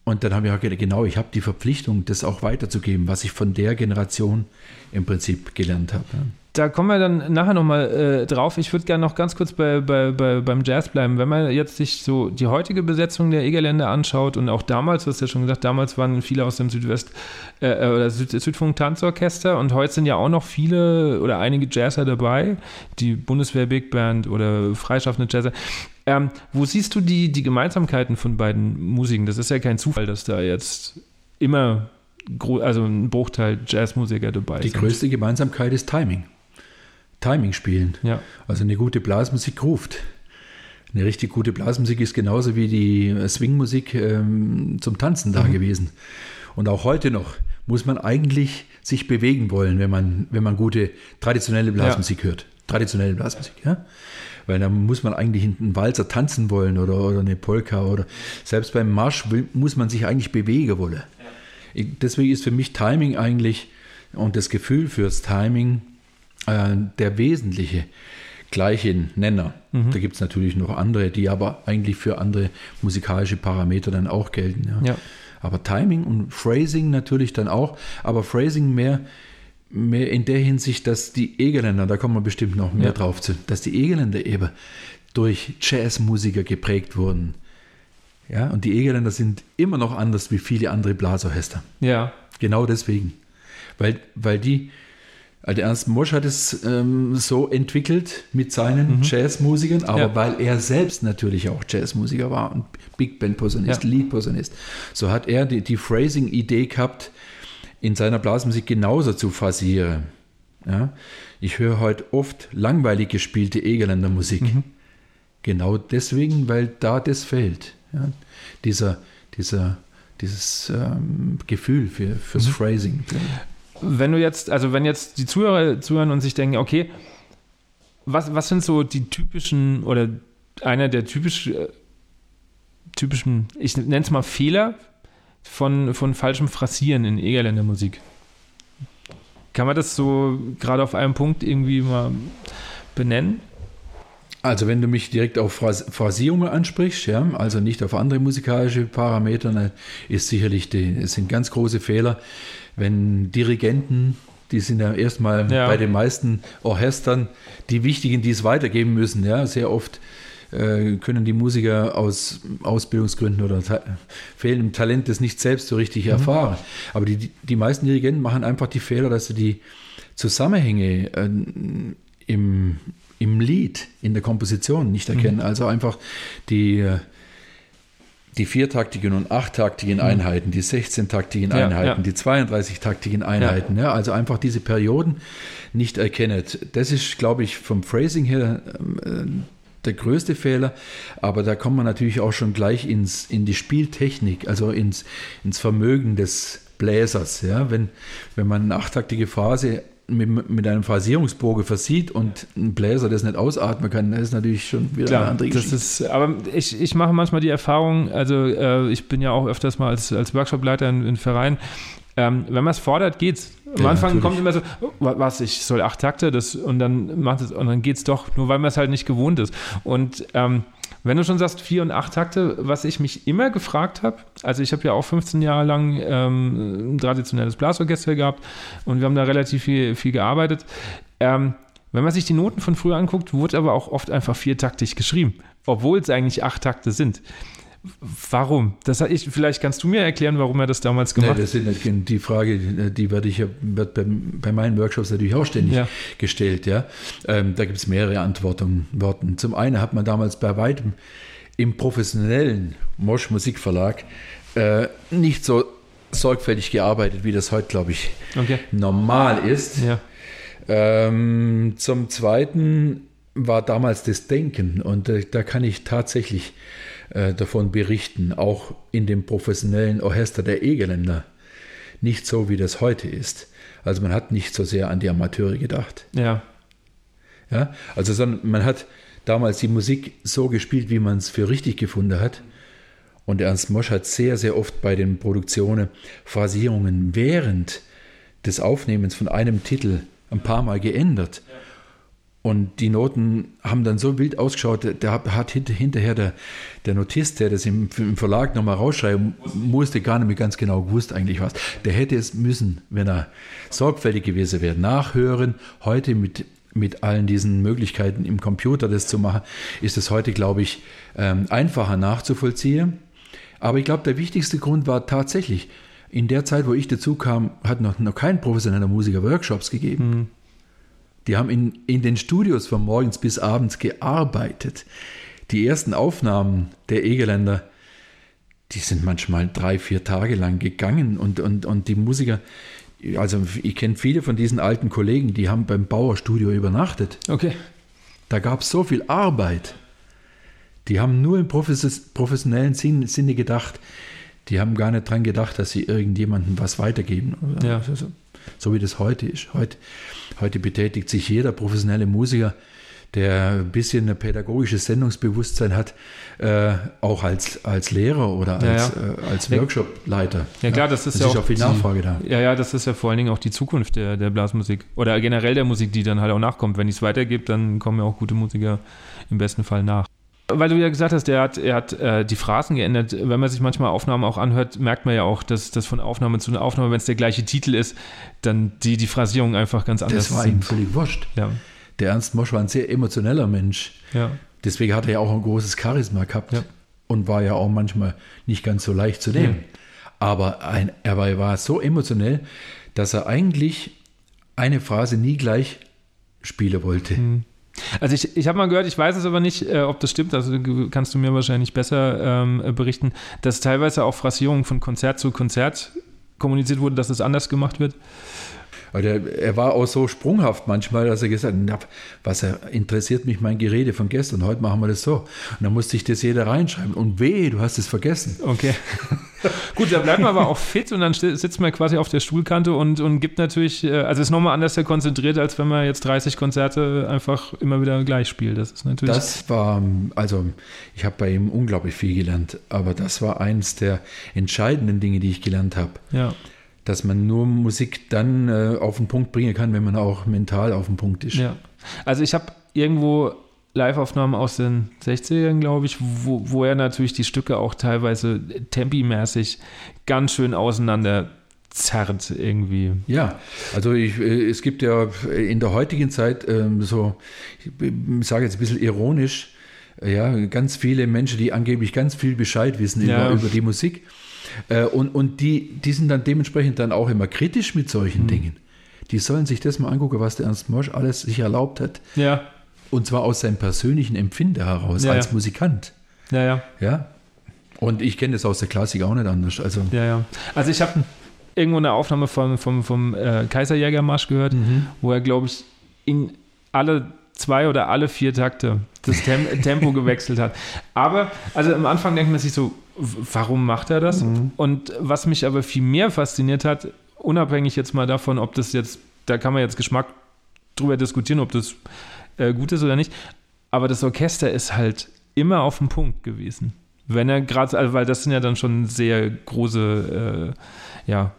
Und dann habe ich auch gedacht, genau, ich habe die Verpflichtung, das auch weiterzugeben, was ich von der Generation im Prinzip gelernt habe. Da kommen wir dann nachher nochmal äh, drauf. Ich würde gerne noch ganz kurz bei, bei, bei, beim Jazz bleiben. Wenn man jetzt sich so die heutige Besetzung der Egerländer anschaut und auch damals, du hast ja schon gesagt, damals waren viele aus dem Südwest- äh, äh, oder Süd Südfunk-Tanzorchester und heute sind ja auch noch viele oder einige Jazzer dabei, die Bundeswehr Big Band oder freischaffende Jazzer. Ähm, wo siehst du die, die Gemeinsamkeiten von beiden Musiken? Das ist ja kein Zufall, dass da jetzt immer also ein Bruchteil Jazzmusiker dabei die sind. Die größte Gemeinsamkeit ist Timing. Timing spielen. Ja. Also eine gute Blasmusik ruft. Eine richtig gute Blasmusik ist genauso wie die Swingmusik ähm, zum Tanzen da mhm. gewesen. Und auch heute noch muss man eigentlich sich bewegen wollen, wenn man, wenn man gute traditionelle Blasmusik ja. hört. Traditionelle Blasmusik, ja. Weil da muss man eigentlich einen Walzer tanzen wollen oder, oder eine Polka oder selbst beim Marsch will, muss man sich eigentlich bewegen wollen. Ja. Deswegen ist für mich Timing eigentlich und das Gefühl fürs Timing äh, der wesentliche gleiche Nenner. Mhm. Da gibt es natürlich noch andere, die aber eigentlich für andere musikalische Parameter dann auch gelten. Ja. ja. Aber Timing und Phrasing natürlich dann auch, aber Phrasing mehr, mehr in der Hinsicht, dass die Egeländer, da kommen wir bestimmt noch mehr ja. drauf zu, dass die Egeländer eben durch Jazzmusiker geprägt wurden. Ja, und die Egeländer sind immer noch anders wie viele andere Blasorchester. Ja. Genau deswegen. Weil, weil die, also Ernst Mosch hat es ähm, so entwickelt mit seinen mhm. Jazzmusikern, aber ja. weil er selbst natürlich auch Jazzmusiker war und Big Band Posaunist, ja. Lead Posaunist, so hat er die, die Phrasing-Idee gehabt, in seiner Blasmusik genauso zu phrasieren. Ja? Ich höre heute oft langweilig gespielte Egerländer Musik. Mhm. Genau deswegen, weil da das fehlt. Ja? Dieser, dieser, dieses ähm, Gefühl für, fürs mhm. Phrasing wenn du jetzt, also wenn jetzt die Zuhörer zuhören und sich denken, okay, was, was sind so die typischen oder einer der typisch, äh, typischen, ich nenne es mal Fehler von, von falschem Phrasieren in Egerländer Musik? Kann man das so gerade auf einem Punkt irgendwie mal benennen? Also wenn du mich direkt auf Phrasierungen ansprichst, ja, also nicht auf andere musikalische Parameter, dann ist sicherlich die, es sind ganz große Fehler, wenn Dirigenten, die sind ja erstmal ja. bei den meisten Orchestern die wichtigen, die es weitergeben müssen, ja, sehr oft äh, können die Musiker aus Ausbildungsgründen oder ta fehlendem Talent das nicht selbst so richtig mhm. erfahren. Aber die, die meisten Dirigenten machen einfach die Fehler, dass sie die Zusammenhänge äh, im, im Lied, in der Komposition nicht erkennen. Mhm. Also einfach die, äh, die viertaktigen und achttaktigen mhm. Einheiten, die 16-taktigen ja, Einheiten, ja. die 32-taktigen Einheiten. Ja. also einfach diese Perioden nicht erkennen. Das ist, glaube ich, vom Phrasing her äh, der größte Fehler, aber da kommt man natürlich auch schon gleich ins, in die Spieltechnik, also ins, ins Vermögen des Bläsers. Ja? Wenn, wenn man eine achttaktige Phase mit, mit einem Phrasierungsbogen versieht und ein Bläser das nicht ausatmen kann, das ist natürlich schon wieder Klar, eine andere Geschichte. Das ist, aber ich, ich mache manchmal die Erfahrung, also äh, ich bin ja auch öfters mal als, als Workshopleiter in, in Vereinen, ähm, wenn man es fordert, geht's. Am ja, Anfang natürlich. kommt immer so, oh, was, ich soll acht Takte, das, und dann macht es, und dann geht's doch, nur weil man es halt nicht gewohnt ist. Und ähm, wenn du schon sagst, vier und acht Takte, was ich mich immer gefragt habe, also ich habe ja auch 15 Jahre lang ähm, ein traditionelles Blasorchester gehabt und wir haben da relativ viel, viel gearbeitet. Ähm, wenn man sich die Noten von früher anguckt, wurde aber auch oft einfach viertaktig geschrieben, obwohl es eigentlich acht Takte sind. Warum? Das ich, vielleicht kannst du mir erklären, warum er das damals gemacht hat. Nee, das ist die Frage, die werde ich wird bei, bei, meinen Workshops natürlich auch ständig ja. gestellt. Ja? Ähm, da gibt es mehrere Antworten. Worten. Zum einen hat man damals bei weitem im professionellen Mosch Musikverlag äh, nicht so sorgfältig gearbeitet, wie das heute, glaube ich, okay. normal ist. Ja. Ähm, zum Zweiten war damals das Denken und äh, da kann ich tatsächlich äh, davon berichten, auch in dem professionellen Orchester der Egeländer. Nicht so, wie das heute ist. Also man hat nicht so sehr an die Amateure gedacht. Ja. Ja, also sondern man hat damals die Musik so gespielt, wie man es für richtig gefunden hat. Und Ernst Mosch hat sehr, sehr oft bei den Produktionen Phrasierungen während des Aufnehmens von einem Titel ein paar Mal geändert. Und die Noten haben dann so wild ausgeschaut, der hat hinterher der, der Notist, der das im, im Verlag nochmal rausschreiben musste, gar nicht mehr ganz genau gewusst eigentlich was. Der hätte es müssen, wenn er sorgfältig gewesen wäre, nachhören. Heute mit, mit allen diesen Möglichkeiten im Computer das zu machen, ist es heute, glaube ich, ähm, einfacher nachzuvollziehen. Aber ich glaube, der wichtigste Grund war tatsächlich, in der Zeit, wo ich dazu kam, hat noch, noch kein professioneller Musiker Workshops gegeben. Mhm. Die haben in, in den Studios von morgens bis abends gearbeitet. Die ersten Aufnahmen der Egeländer, die sind manchmal drei, vier Tage lang gegangen und, und, und die Musiker, also ich kenne viele von diesen alten Kollegen, die haben beim Bauerstudio übernachtet. Okay. Da gab es so viel Arbeit. Die haben nur im professionellen Sinne gedacht. Die haben gar nicht dran gedacht, dass sie irgendjemandem was weitergeben. Ja. So wie das heute ist. Heute, heute betätigt sich jeder professionelle Musiker der ein bisschen ein pädagogisches Sendungsbewusstsein hat, äh, auch als, als Lehrer oder als, ja, ja. Äh, als Workshopleiter. Ja klar, das ist das ja auch viel Nachfrage da. Ja, ja, das ist ja vor allen Dingen auch die Zukunft der, der Blasmusik oder generell der Musik, die dann halt auch nachkommt. Wenn ich es weitergebe, dann kommen ja auch gute Musiker im besten Fall nach. Weil du ja gesagt hast, er hat, er hat äh, die Phrasen geändert. Wenn man sich manchmal Aufnahmen auch anhört, merkt man ja auch, dass das von Aufnahme zu Aufnahme, wenn es der gleiche Titel ist, dann die, die Phrasierung einfach ganz anders ist. Das war ihm völlig wurscht. Ja. Der Ernst Mosch war ein sehr emotioneller Mensch. Ja. Deswegen hat er ja auch ein großes Charisma gehabt ja. und war ja auch manchmal nicht ganz so leicht zu nehmen. Aber ein, er war, war so emotionell, dass er eigentlich eine Phrase nie gleich spielen wollte. Mhm. Also ich, ich habe mal gehört, ich weiß es aber nicht, äh, ob das stimmt, also kannst du mir wahrscheinlich besser ähm, berichten, dass teilweise auch Phrasierungen von Konzert zu Konzert kommuniziert wurden, dass es anders gemacht wird. Der, er war auch so sprunghaft manchmal, dass er gesagt hat, was interessiert mich mein Gerede von gestern, heute machen wir das so. Und dann musste ich das jeder reinschreiben. Und weh, du hast es vergessen. Okay. Gut, da bleibt man aber auch fit und dann sitzt man quasi auf der Stuhlkante und, und gibt natürlich, äh, also ist nochmal anders konzentriert, als wenn man jetzt 30 Konzerte einfach immer wieder gleich spielt. Das ist natürlich. Das war, also ich habe bei ihm unglaublich viel gelernt, aber das war eines der entscheidenden Dinge, die ich gelernt habe. Ja dass man nur Musik dann äh, auf den Punkt bringen kann, wenn man auch mental auf dem Punkt ist. Ja. Also ich habe irgendwo Live-Aufnahmen aus den 60ern, glaube ich, wo, wo er natürlich die Stücke auch teilweise tempimäßig ganz schön auseinander zerrt irgendwie. Ja, also ich, äh, es gibt ja in der heutigen Zeit ähm, so, ich sage jetzt ein bisschen ironisch, ja, ganz viele Menschen, die angeblich ganz viel Bescheid wissen ja. über, über die Musik. Äh, und und die, die sind dann dementsprechend dann auch immer kritisch mit solchen mhm. Dingen. Die sollen sich das mal angucken, was der Ernst Mosch alles sich erlaubt hat. Ja. Und zwar aus seinem persönlichen Empfinden heraus, ja, als ja. Musikant. Ja, ja. Ja. Und ich kenne das aus der Klassik auch nicht anders. Also, ja, ja. Also ich habe irgendwo eine Aufnahme vom, vom, vom äh, Kaiserjägermarsch gehört, mhm. wo er, glaube ich, in alle zwei oder alle vier Takte das Tem Tempo gewechselt hat. Aber, also am Anfang denkt man sich so, warum macht er das? Mhm. Und was mich aber viel mehr fasziniert hat, unabhängig jetzt mal davon, ob das jetzt, da kann man jetzt Geschmack drüber diskutieren, ob das äh, gut ist oder nicht, aber das Orchester ist halt immer auf dem Punkt gewesen. Wenn er gerade, also, weil das sind ja dann schon sehr große, äh, ja,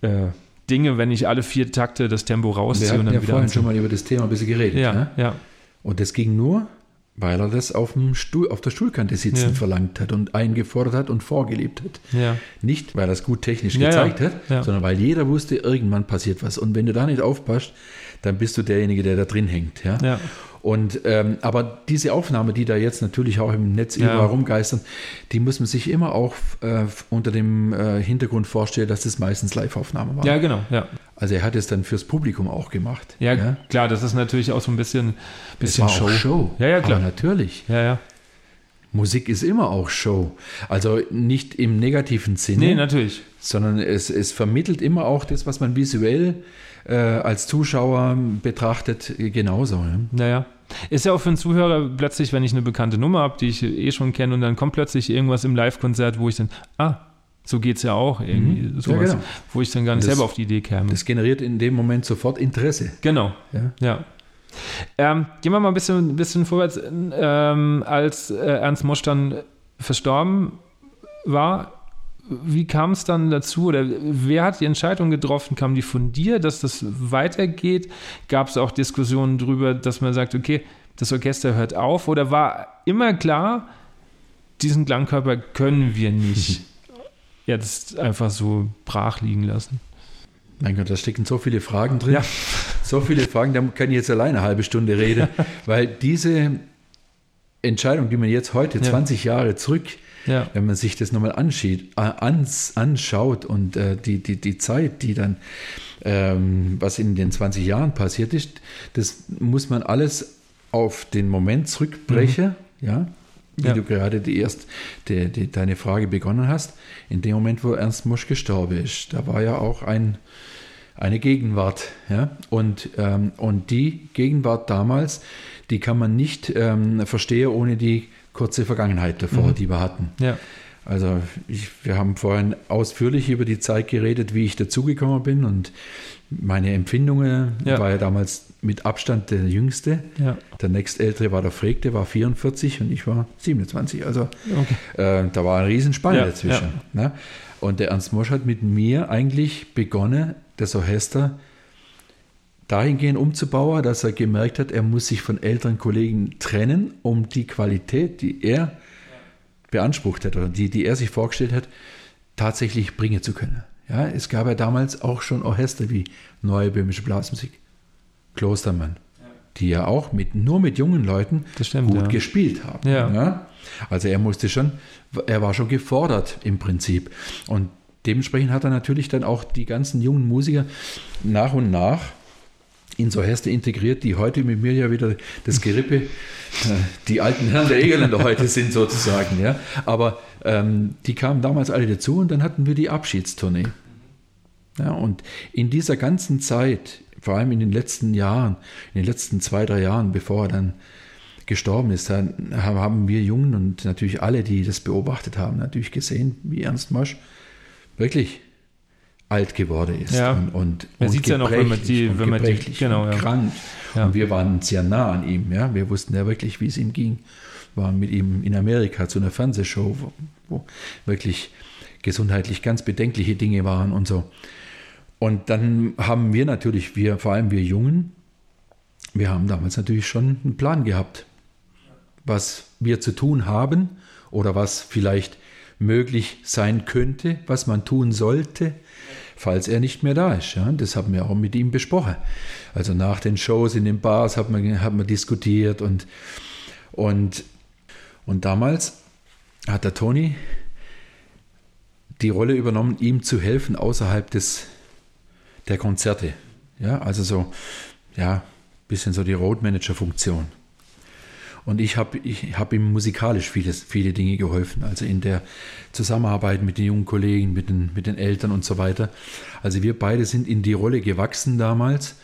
äh, Dinge, wenn ich alle vier Takte das Tempo rausziehe. Wir hatten und dann ja vorhin schon mal über das Thema ein bisschen geredet. Ja, ne? ja. Und das ging nur, weil er das auf, dem Stuhl, auf der Stuhlkante sitzen ja. verlangt hat und eingefordert hat und vorgelebt hat. Ja. Nicht, weil er es gut technisch gezeigt hat, sondern weil jeder wusste, irgendwann passiert was. Und wenn du da nicht aufpasst, dann bist du derjenige, der da drin hängt. Ja? Und ähm, aber diese Aufnahme, die da jetzt natürlich auch im Netz ja. überall rumgeistern, die muss man sich immer auch äh, unter dem äh, Hintergrund vorstellen, dass das meistens Live-Aufnahmen waren. Ja, genau, ja. Also er hat es dann fürs Publikum auch gemacht. Ja, ja? klar, das ist natürlich auch so ein bisschen, bisschen Show. Show. Ja, ja, klar. Aber natürlich. Ja, ja. Musik ist immer auch Show. Also nicht im negativen Sinne. Nee, natürlich. Sondern es, es vermittelt immer auch das, was man visuell äh, als Zuschauer betrachtet, genauso. Ne? Naja. Ist ja auch für einen Zuhörer plötzlich, wenn ich eine bekannte Nummer habe, die ich eh schon kenne, und dann kommt plötzlich irgendwas im Live-Konzert, wo ich dann, ah, so geht es ja auch irgendwie, mhm. sowas, ja, genau. wo ich dann gar nicht das, selber auf die Idee käme. Das generiert in dem Moment sofort Interesse. Genau, ja. ja. Ähm, gehen wir mal ein bisschen, ein bisschen vorwärts. Ähm, als äh, Ernst Mosch dann verstorben war, wie kam es dann dazu oder wer hat die Entscheidung getroffen? Kam die von dir, dass das weitergeht? Gab es auch Diskussionen darüber, dass man sagt, okay, das Orchester hört auf oder war immer klar, diesen Klangkörper können wir nicht jetzt einfach so brach liegen lassen? Mein Gott, da stecken so viele Fragen drin. Ja. So viele Fragen, da kann ich jetzt alleine eine halbe Stunde reden, weil diese Entscheidung, die man jetzt heute, ja. 20 Jahre zurück, ja. Wenn man sich das nochmal anschaut, äh, ans, anschaut und äh, die, die, die Zeit, die dann, ähm, was in den 20 Jahren passiert ist, das muss man alles auf den Moment zurückbrechen, mhm. ja, wie ja. du gerade die erst die, die, deine Frage begonnen hast. In dem Moment, wo Ernst Mosch gestorben ist, da war ja auch ein, eine Gegenwart. Ja? Und, ähm, und die Gegenwart damals, die kann man nicht ähm, verstehen ohne die kurze Vergangenheit davor, mhm. die wir hatten. Ja. Also ich, wir haben vorhin ausführlich über die Zeit geredet, wie ich dazugekommen bin und meine Empfindungen. Ja. war ja damals mit Abstand der Jüngste. Ja. Der nächstältere war der Freak, der war 44 und ich war 27. Also okay. äh, da war ein Riesenspann ja, dazwischen. Ne? Und der Ernst Mosch hat mit mir eigentlich begonnen, das Orchester dahingehend umzubauen, dass er gemerkt hat, er muss sich von älteren Kollegen trennen, um die Qualität, die er beansprucht hat oder die, die er sich vorgestellt hat, tatsächlich bringen zu können. Ja, es gab ja damals auch schon Orchester wie Neue Böhmische Blasmusik, Klostermann, die ja auch mit, nur mit jungen Leuten stimmt, gut ja. gespielt haben. Ja. ja. Also er musste schon, er war schon gefordert im Prinzip. Und dementsprechend hat er natürlich dann auch die ganzen jungen Musiker nach und nach ins Orchester integriert, die heute mit mir ja wieder das Gerippe, äh, die alten Herren der Egerländer heute sind sozusagen. Ja. Aber ähm, die kamen damals alle dazu und dann hatten wir die Abschiedstournee. Ja, und in dieser ganzen Zeit, vor allem in den letzten Jahren, in den letzten zwei, drei Jahren, bevor er dann gestorben ist, dann haben wir Jungen und natürlich alle, die das beobachtet haben, natürlich gesehen, wie Ernst Mosch wirklich alt geworden ist. Ja. Und, und, man sieht es ja noch, wenn man die, wenn man die, genau, ja. krank. Ja. Und wir waren sehr nah an ihm. Ja? Wir wussten ja wirklich, wie es ihm ging. Waren mit ihm in Amerika zu einer Fernsehshow, wo, wo wirklich gesundheitlich ganz bedenkliche Dinge waren und so. Und dann haben wir natürlich, wir, vor allem wir Jungen, wir haben damals natürlich schon einen Plan gehabt, was wir zu tun haben oder was vielleicht möglich sein könnte, was man tun sollte, falls er nicht mehr da ist. Ja, das haben wir auch mit ihm besprochen. Also nach den Shows in den Bars hat man, hat man diskutiert und, und, und damals hat der Toni die Rolle übernommen, ihm zu helfen außerhalb des, der Konzerte. Ja, also so, ja, bisschen so die Roadmanager-Funktion. Und ich habe ich hab ihm musikalisch vieles, viele Dinge geholfen, also in der Zusammenarbeit mit den jungen Kollegen, mit den, mit den Eltern und so weiter. Also wir beide sind in die Rolle gewachsen damals,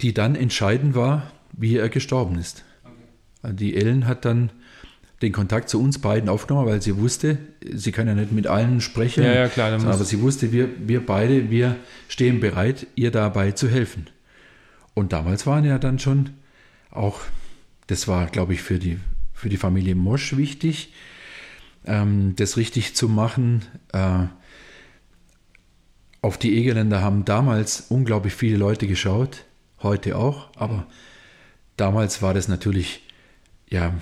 die dann entscheidend war, wie er gestorben ist. Okay. Die Ellen hat dann den Kontakt zu uns beiden aufgenommen, weil sie wusste, sie kann ja nicht mit allen sprechen, ja, ja, klar, aber sie wusste, wir, wir beide, wir stehen bereit, ihr dabei zu helfen. Und damals waren ja dann schon auch das war, glaube ich, für die, für die Familie Mosch wichtig, ähm, das richtig zu machen. Äh, auf die Egerländer haben damals unglaublich viele Leute geschaut, heute auch, aber damals war das natürlich, ja,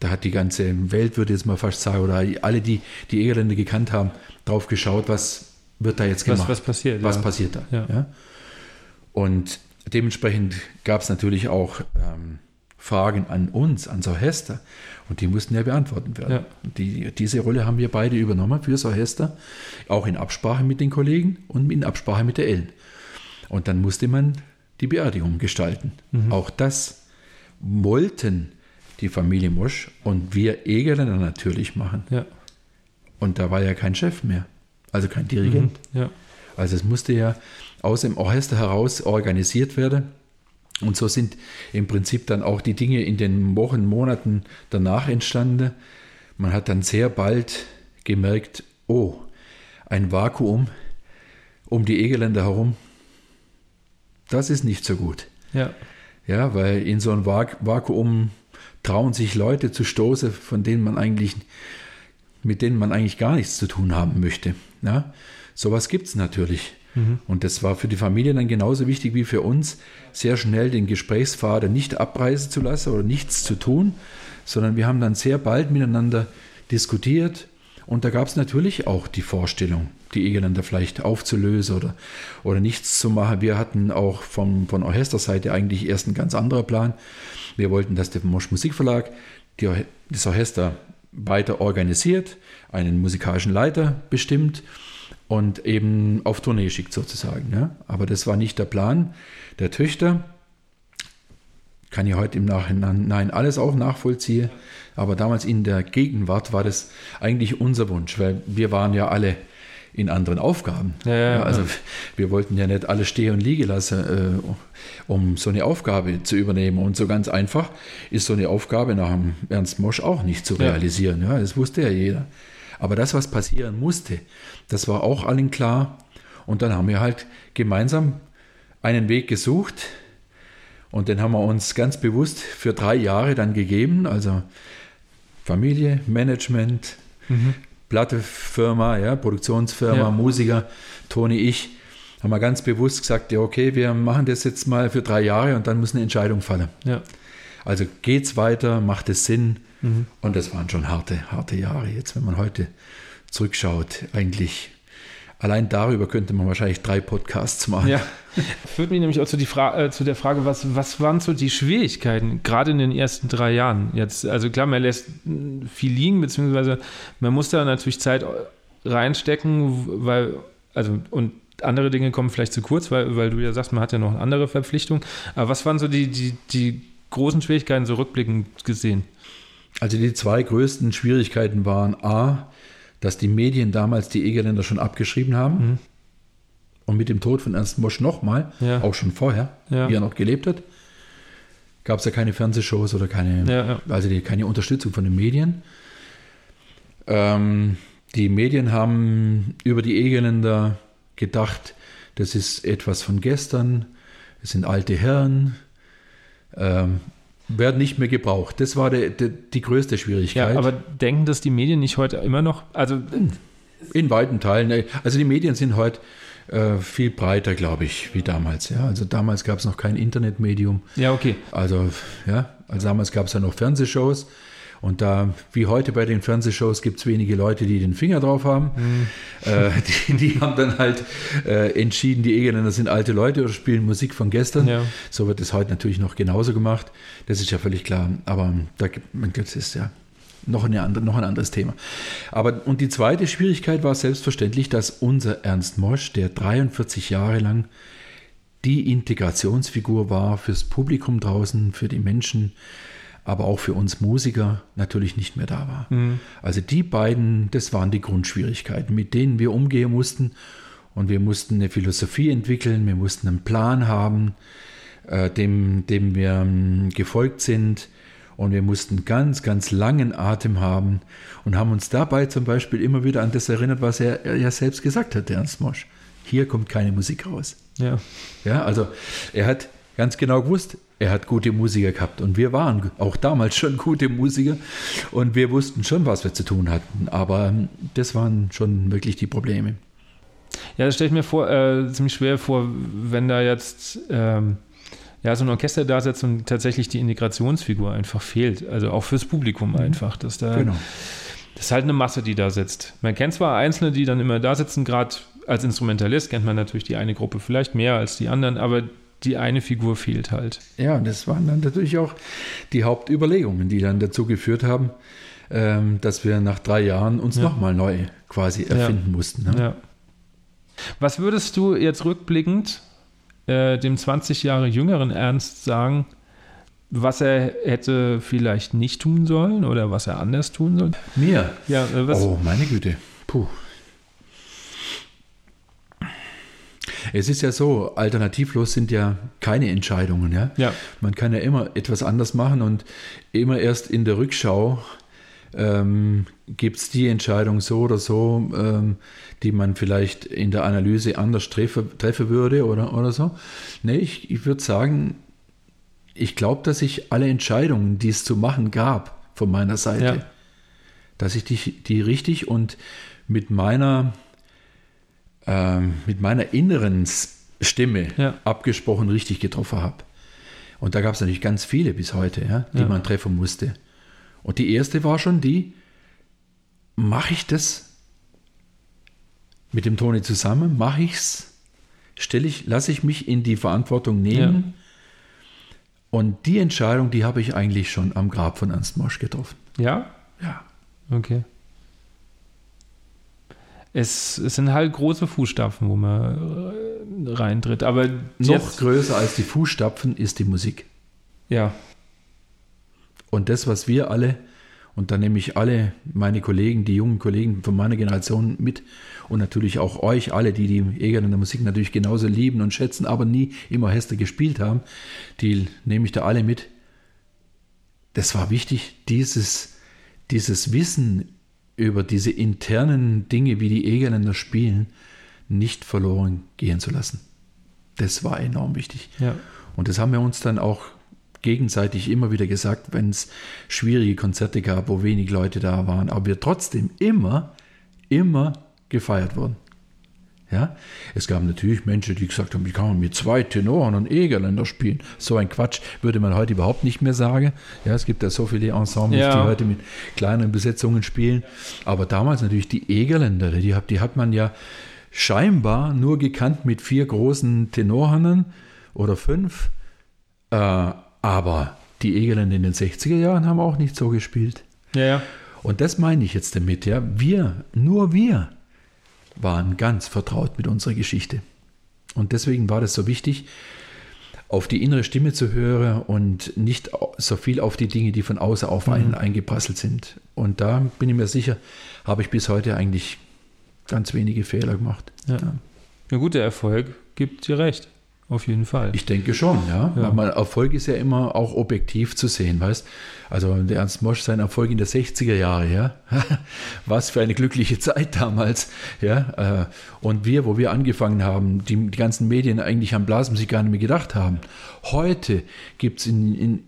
da hat die ganze Welt, würde ich jetzt mal fast sagen, oder alle, die die Egerländer gekannt haben, drauf geschaut, was wird da jetzt gemacht? Was, was passiert? Was ja. passiert da? Ja. ja. Und dementsprechend gab es natürlich auch ähm, Fragen an uns, ans Orchester. Und die mussten ja beantwortet werden. Ja. Die, diese Rolle haben wir beide übernommen fürs Orchester, auch in Absprache mit den Kollegen und in Absprache mit der Ellen. Und dann musste man die Beerdigung gestalten. Mhm. Auch das wollten die Familie Mosch und wir Egerländer natürlich machen. Ja. Und da war ja kein Chef mehr, also kein Dirigent. Mhm. Ja. Also es musste ja aus dem Orchester heraus organisiert werden. Und so sind im Prinzip dann auch die Dinge in den Wochen, Monaten danach entstanden. Man hat dann sehr bald gemerkt, oh, ein Vakuum um die Egerländer herum, das ist nicht so gut. Ja. Ja, weil in so ein Vakuum trauen sich Leute zu stoßen, von denen man eigentlich, mit denen man eigentlich gar nichts zu tun haben möchte. Ja, sowas gibt es natürlich. Mhm. Und das war für die Familie dann genauso wichtig wie für uns, sehr schnell den Gesprächsfaden nicht abreißen zu lassen oder nichts zu tun, sondern wir haben dann sehr bald miteinander diskutiert. Und da gab es natürlich auch die Vorstellung, die Egeländer vielleicht aufzulösen oder, oder nichts zu machen. Wir hatten auch vom, von Orchesterseite eigentlich erst einen ganz anderen Plan. Wir wollten, dass der Mosch Musikverlag die, das Orchester weiter organisiert, einen musikalischen Leiter bestimmt und eben auf Tournee schickt sozusagen. Ja? Aber das war nicht der Plan der Töchter. Kann ich heute im Nachhinein alles auch nachvollziehen. Aber damals in der Gegenwart war das eigentlich unser Wunsch, weil wir waren ja alle in anderen Aufgaben. Ja, ja, also wir wollten ja nicht alle stehen und liegen lassen, äh, um so eine Aufgabe zu übernehmen. Und so ganz einfach ist so eine Aufgabe nach dem Ernst Mosch auch nicht zu realisieren. Ja, das wusste ja jeder. Aber das, was passieren musste, das war auch allen klar. Und dann haben wir halt gemeinsam einen Weg gesucht. Und den haben wir uns ganz bewusst für drei Jahre dann gegeben. Also Familie, Management, mhm. Plattefirma, ja, Produktionsfirma, ja. Musiker, Toni, ich, haben wir ganz bewusst gesagt, ja, okay, wir machen das jetzt mal für drei Jahre und dann muss eine Entscheidung fallen. Ja. Also geht's weiter, macht es Sinn? Und das waren schon harte, harte Jahre. Jetzt, wenn man heute zurückschaut, eigentlich allein darüber könnte man wahrscheinlich drei Podcasts machen. Ja, führt mich nämlich auch zu, äh, zu der Frage, was, was waren so die Schwierigkeiten, gerade in den ersten drei Jahren? Jetzt, also klar, man lässt viel liegen, beziehungsweise man muss da natürlich Zeit reinstecken, weil, also, und andere Dinge kommen vielleicht zu kurz, weil, weil du ja sagst, man hat ja noch eine andere Verpflichtung. Aber was waren so die, die, die großen Schwierigkeiten so rückblickend gesehen? Also die zwei größten Schwierigkeiten waren A, dass die Medien damals die Egerländer schon abgeschrieben haben. Mhm. Und mit dem Tod von Ernst Mosch nochmal, ja. auch schon vorher, ja. wie er noch gelebt hat, gab es ja keine Fernsehshows oder keine, ja, also die, keine Unterstützung von den Medien. Ähm, die Medien haben über die Egerländer gedacht, das ist etwas von gestern, es sind alte Herren, ähm, werden nicht mehr gebraucht. Das war der, der, die größte Schwierigkeit. Ja, aber denken das die Medien nicht heute immer noch? Also in weiten Teilen. Also die Medien sind heute äh, viel breiter, glaube ich, wie damals. Ja, also damals gab es noch kein Internetmedium. Ja, okay. Also ja, also damals gab es ja noch Fernsehshows. Und da, wie heute bei den Fernsehshows, gibt es wenige Leute, die den Finger drauf haben. Mhm. Äh, die, die, haben dann halt äh, entschieden, die Egeländer sind alte Leute oder spielen Musik von gestern. Ja. So wird es heute natürlich noch genauso gemacht. Das ist ja völlig klar. Aber da, das ist ja noch, eine andere, noch ein anderes Thema. Aber, und die zweite Schwierigkeit war selbstverständlich, dass unser Ernst Mosch, der 43 Jahre lang die Integrationsfigur war fürs Publikum draußen, für die Menschen, aber auch für uns Musiker natürlich nicht mehr da war. Mhm. Also die beiden, das waren die Grundschwierigkeiten, mit denen wir umgehen mussten. Und wir mussten eine Philosophie entwickeln, wir mussten einen Plan haben, äh, dem, dem wir ähm, gefolgt sind. Und wir mussten ganz, ganz langen Atem haben und haben uns dabei zum Beispiel immer wieder an das erinnert, was er, er ja selbst gesagt hat, der Ernst Mosch. Hier kommt keine Musik raus. Ja. Ja, also er hat ganz genau gewusst, er hat gute Musiker gehabt und wir waren auch damals schon gute Musiker und wir wussten schon, was wir zu tun hatten, aber ähm, das waren schon wirklich die Probleme. Ja, das stelle ich mir vor, äh, ziemlich schwer vor, wenn da jetzt ähm, ja, so ein Orchester da sitzt und tatsächlich die Integrationsfigur einfach fehlt. Also auch fürs Publikum mhm. einfach. Dass da, genau. Das ist halt eine Masse, die da sitzt. Man kennt zwar Einzelne, die dann immer da sitzen, gerade als Instrumentalist kennt man natürlich die eine Gruppe vielleicht mehr als die anderen, aber die eine Figur fehlt halt. Ja, und das waren dann natürlich auch die Hauptüberlegungen, die dann dazu geführt haben, ähm, dass wir nach drei Jahren uns ja. nochmal neu quasi erfinden ja. mussten. Ne? Ja. Was würdest du jetzt rückblickend äh, dem 20 Jahre jüngeren Ernst sagen, was er hätte vielleicht nicht tun sollen oder was er anders tun soll? Mir? Ja, äh, was? Oh, meine Güte. Puh. Es ist ja so, alternativlos sind ja keine Entscheidungen. Ja? ja. Man kann ja immer etwas anders machen und immer erst in der Rückschau ähm, gibt es die Entscheidung so oder so, ähm, die man vielleicht in der Analyse anders treffe, treffen würde oder, oder so. Nee, ich, ich würde sagen, ich glaube, dass ich alle Entscheidungen, die es zu machen gab, von meiner Seite, ja. dass ich die, die richtig und mit meiner ähm, mit meiner inneren Stimme ja. abgesprochen richtig getroffen habe. Und da gab es natürlich ganz viele bis heute, ja, die ja. man treffen musste. Und die erste war schon die, mache ich das mit dem Toni zusammen? Mache ich es? Stelle ich, lasse ich mich in die Verantwortung nehmen? Ja. Und die Entscheidung, die habe ich eigentlich schon am Grab von Ernst Mosch getroffen. Ja? Ja. Okay es, es sind halt große Fußstapfen, wo man äh, reintritt. Aber noch größer als die Fußstapfen ist die Musik. Ja. Und das, was wir alle, und da nehme ich alle meine Kollegen, die jungen Kollegen von meiner Generation mit und natürlich auch euch alle, die die Jäger in der Musik natürlich genauso lieben und schätzen, aber nie immer Hester gespielt haben, die nehme ich da alle mit. Das war wichtig, dieses, dieses Wissen über diese internen Dinge, wie die Egerländer spielen, nicht verloren gehen zu lassen. Das war enorm wichtig. Ja. Und das haben wir uns dann auch gegenseitig immer wieder gesagt, wenn es schwierige Konzerte gab, wo wenig Leute da waren, aber wir trotzdem immer, immer gefeiert wurden. Ja, es gab natürlich Menschen, die gesagt haben, wie kann man mit zwei Tenoren und Egerländer spielen? So ein Quatsch würde man heute überhaupt nicht mehr sagen. Ja, es gibt ja so viele Ensembles, Ja. die heute mit kleinen Besetzungen spielen. Aber damals natürlich die Egerländer, die, hat- die hat man ja scheinbar nur gekannt mit vier großen Tenorhannen oder fünf. Äh, aber die Egerländer in den 60er Jahren haben auch nicht so gespielt. Ja, ja. Und das meine ich jetzt damit, ja. Wir, nur wir, waren ganz vertraut mit unserer Geschichte. Und deswegen war das so wichtig, auf die innere Stimme zu hören und nicht so viel auf die Dinge, die von außen auf einen eingeprasselt sind. Und da bin ich mir sicher, habe ich bis heute eigentlich ganz wenige Fehler gemacht. Ja. Ja, gut, der Erfolg gibt dir recht. Auf jeden Fall. Ich denke schon, ja. Ja. Weil Erfolg ist ja immer auch objektiv zu sehen, weißt Also der Ernst Mosch, sein Erfolg in der 60er Jahre, ja. Was für eine glückliche Zeit damals, ja. Äh, Und wir, wo wir angefangen haben, die, die ganzen Medien eigentlich an Blasmusik gar nicht mehr gedacht haben. Heute gibt es in, in,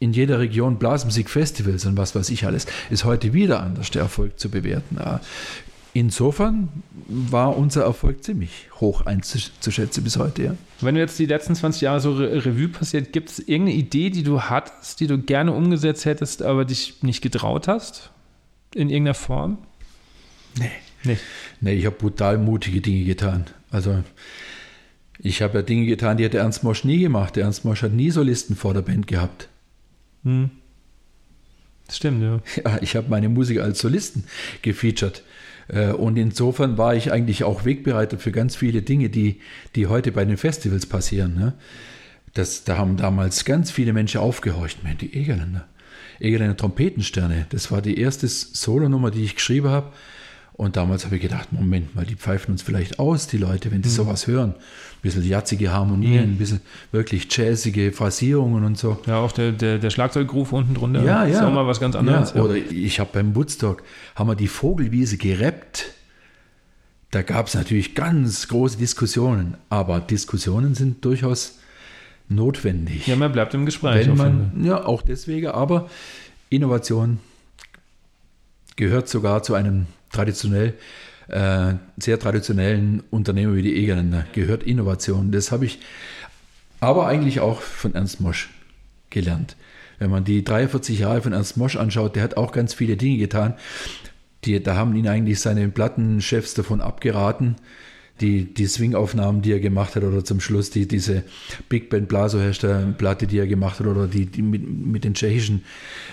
in jeder Region Blasmusikfestivals und was weiß ich alles, ist heute wieder anders, der Erfolg zu bewerten. Insofern war unser Erfolg ziemlich hoch einzuschätzen bis heute, ja. Wenn du jetzt die letzten 20 Jahre so Re Revue passiert, gibt es irgendeine Idee, die du hattest, die du gerne umgesetzt hättest, aber dich nicht getraut hast? In irgendeiner Form? Nee. Nee. Nee, ich habe brutal mutige Dinge getan. Also ich habe ja Dinge getan, die hat der Ernst Mosch nie gemacht. Der Ernst Mosch hat nie Solisten vor der Band gehabt. Hm. Das stimmt, ja. Ja, ich habe meine Musiker als Solisten gefeatured. Äh, Und insofern war ich eigentlich auch Wegbereiter für ganz viele Dinge, die, die heute bei den Festivals passieren. Ne? Das, da haben damals ganz viele Menschen aufgehorcht. Man, die Egerländer. Egerländer Trompetensterne. Das war die erste Solonummer, die ich geschrieben habe. Und damals habe ich gedacht, Moment mal, die pfeifen uns vielleicht aus, die Leute, wenn die sowas hören. Ein bisschen jatzige Harmonien, ein bisschen wirklich jazzige Phrasierungen und so. Ja, auch der, der, der Schlagzeugruf unten drunter Ja, ist ja. auch mal was ganz anderes. Ja, oder ich habe beim Woodstock, haben wir die Vogelwiese gerappt. Da gab es natürlich ganz große Diskussionen, aber Diskussionen sind durchaus notwendig. ja, man bleibt im Gespräch. Wenn man, ja, auch deswegen, aber Innovation gehört sogar zu einem traditionell, äh, sehr traditionellen Unternehmen wie die Egerländer, gehört Innovation. Das habe ich aber eigentlich auch von Ernst Mosch gelernt. Wenn man die 43 Jahre von Ernst Mosch anschaut, der hat auch ganz viele Dinge getan. Die, da haben ihn eigentlich seine Plattenchefs davon abgeraten, die, die Swing-Aufnahmen, die er gemacht hat, oder zum Schluss die, diese Big Band Blasorchester-Platte, die er gemacht hat, oder die, die mit, mit den tschechischen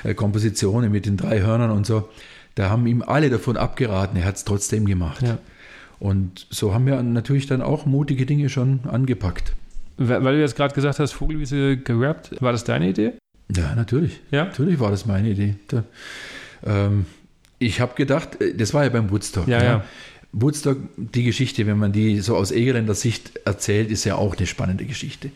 äh, Kompositionen, mit den drei Hörnern und so, da haben ihm alle davon abgeraten. Er hat es trotzdem gemacht. Ja. Und so haben wir natürlich dann auch mutige Dinge schon angepackt. Weil du jetzt gerade gesagt hast, Vogelwiese gerappt, war das deine Idee? Ja, natürlich. Ja. Natürlich war das meine Idee. Da, ähm, ich habe gedacht, äh, das war ja beim Woodstock. Ja, ne? ja. Woodstock, die Geschichte, wenn man die so aus Egerländer Sicht erzählt, ist ja auch eine spannende Geschichte.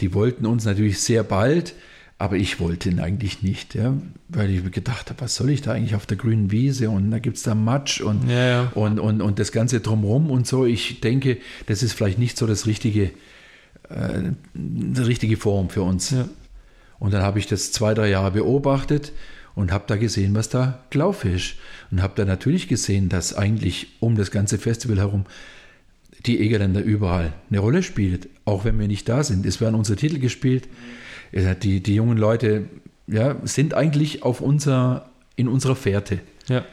Die wollten uns natürlich sehr bald, aber ich wollte ihn eigentlich nicht, ja, weil ich gedacht habe, was soll ich da eigentlich auf der grünen Wiese und da gibt es da Matsch und, Ja, ja. und, und, und das Ganze drumherum und so. Ich denke, das ist vielleicht nicht so das richtige, äh, die richtige Form für uns. Und dann habe ich das zwei, drei Jahre beobachtet und habe da gesehen, was da gelaufen ist. Und habe da natürlich gesehen, dass eigentlich um das ganze Festival herum die Egerländer überall eine Rolle spielt, auch wenn wir nicht da sind. Es werden unsere Titel gespielt. Ja, Die, die jungen Leute ja, sind eigentlich auf unser, in unserer Fährte. Ja.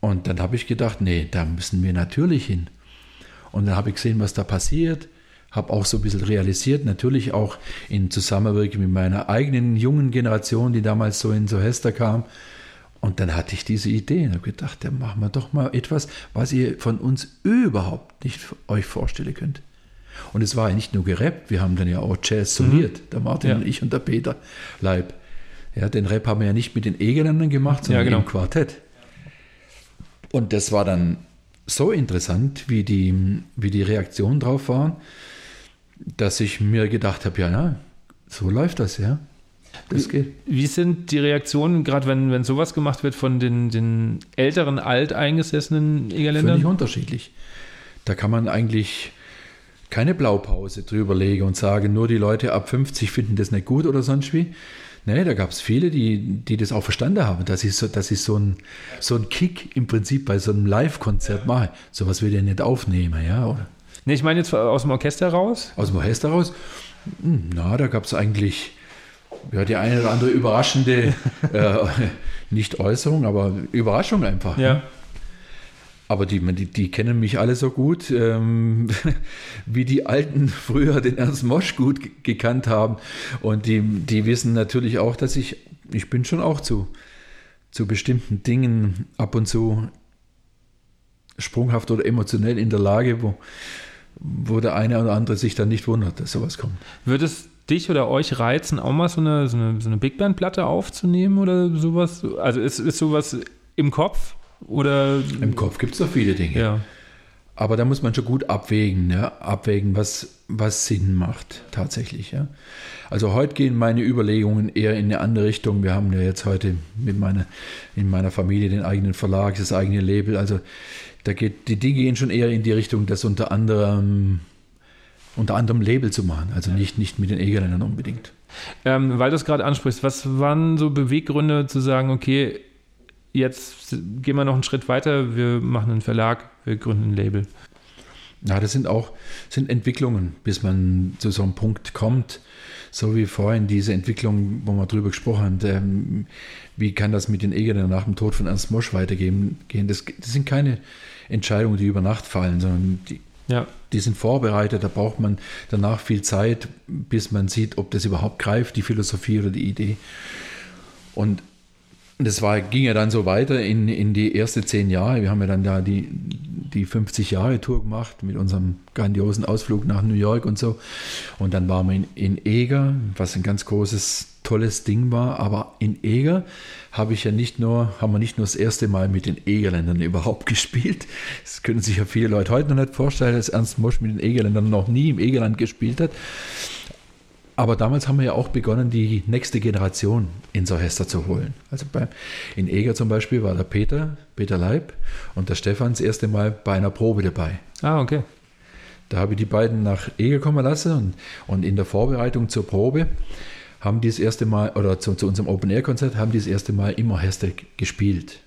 Und dann habe ich gedacht, nee, da müssen wir natürlich hin. Und dann habe ich gesehen, was da passiert, habe auch so ein bisschen realisiert, natürlich auch in Zusammenwirkung mit meiner eigenen jungen Generation, die damals so in so Hester kam. Und dann hatte ich diese Idee und habe gedacht, dann machen wir doch mal etwas, was ihr von uns überhaupt nicht euch vorstellen könnt. Und es war ja nicht nur gerappt, wir haben dann ja auch Jazz soliert, der Martin Ja. und ich und der Peter Leib. Ja, den Rap haben wir ja nicht mit den Egerländern gemacht, sondern Ja, genau. im Quartett. Und das war dann so interessant, wie die, wie die Reaktionen drauf waren, dass ich mir gedacht habe, ja, na, so läuft das, ja. Das geht. Wie sind die Reaktionen, gerade wenn, wenn sowas gemacht wird von den, den älteren, alteingesessenen Egerländern? Völlig unterschiedlich. Da kann man eigentlich keine Blaupause drüber legen und sagen, nur die Leute ab 50 finden das nicht gut oder sonst wie. Nee, da gab es viele, die, die das auch verstanden haben, dass ich so, dass ich so einen so ein Kick im Prinzip bei so einem Live-Konzert mache. Sowas will ich nicht aufnehmen, ja, oder? Nee, ich meine jetzt aus dem Orchester raus? Aus dem Orchester raus? Hm, na, da gab es eigentlich ja, die eine oder andere überraschende, äh, nicht Äußerung, aber Überraschung einfach. Ja. Ne? Aber die, die, die, kennen mich alle so gut, ähm, wie die Alten früher den Ernst Mosch gut gekannt haben. Und die, die wissen natürlich auch, dass ich, ich bin schon auch zu, zu bestimmten Dingen ab und zu sprunghaft oder emotionell in der Lage, wo, wo der eine oder andere sich dann nicht wundert, dass sowas kommt. Wird es dich oder euch reizen, auch mal so eine, so eine, so eine Big Band-Platte aufzunehmen oder sowas? Also ist, ist sowas im Kopf? Oder Im Kopf gibt es doch viele Dinge. Ja. Aber da muss man schon gut abwägen, ja? abwägen, was, was Sinn macht tatsächlich. Ja? Also heute gehen meine Überlegungen eher in eine andere Richtung. Wir haben ja jetzt heute mit meiner, in meiner Familie den eigenen Verlag, das eigene Label. Also da geht, die Dinge gehen schon eher in die Richtung, das unter anderem, unter anderem Label zu machen. Also nicht, nicht mit den Egerländern unbedingt. Ähm, weil du es gerade ansprichst, was waren so Beweggründe zu sagen, okay, jetzt gehen wir noch einen Schritt weiter, wir machen einen Verlag, wir gründen ein Label. Ja, das sind auch sind Entwicklungen, bis man zu so einem Punkt kommt, so wie vorhin diese Entwicklung, wo wir drüber gesprochen haben, der, wie kann das mit den Egern nach dem Tod von Ernst Mosch weitergehen? Das, das sind keine Entscheidungen, die über Nacht fallen, sondern die, ja. die sind vorbereitet. Da braucht man danach viel Zeit, bis man sieht, ob das überhaupt greift, die Philosophie oder die Idee. Und das war, ging ja dann so weiter in, in die ersten zehn Jahre. Wir haben ja dann da die, die 50-Jahre-Tour gemacht mit unserem grandiosen Ausflug nach New York und so. Und dann waren wir in, in Eger, was ein ganz großes, tolles Ding war. Aber in Eger habe ich ja nicht nur, haben wir nicht nur das erste Mal mit den Egerländern überhaupt gespielt. Das können sich ja viele Leute heute noch nicht vorstellen, dass Ernst Mosch mit den Egerländern noch nie im Egerland gespielt hat. Aber damals haben wir ja auch begonnen, die nächste Generation ins Orchester zu holen. Also bei, in Eger zum Beispiel war der Peter, Peter Leib und der Stefan das erste Mal bei einer Probe dabei. Ah, okay. Da habe ich die beiden nach Eger kommen lassen und, und in der Vorbereitung zur Probe haben die das erste Mal, oder zu, zu unserem Open-Air-Konzert, haben die das erste Mal im Orchester gespielt.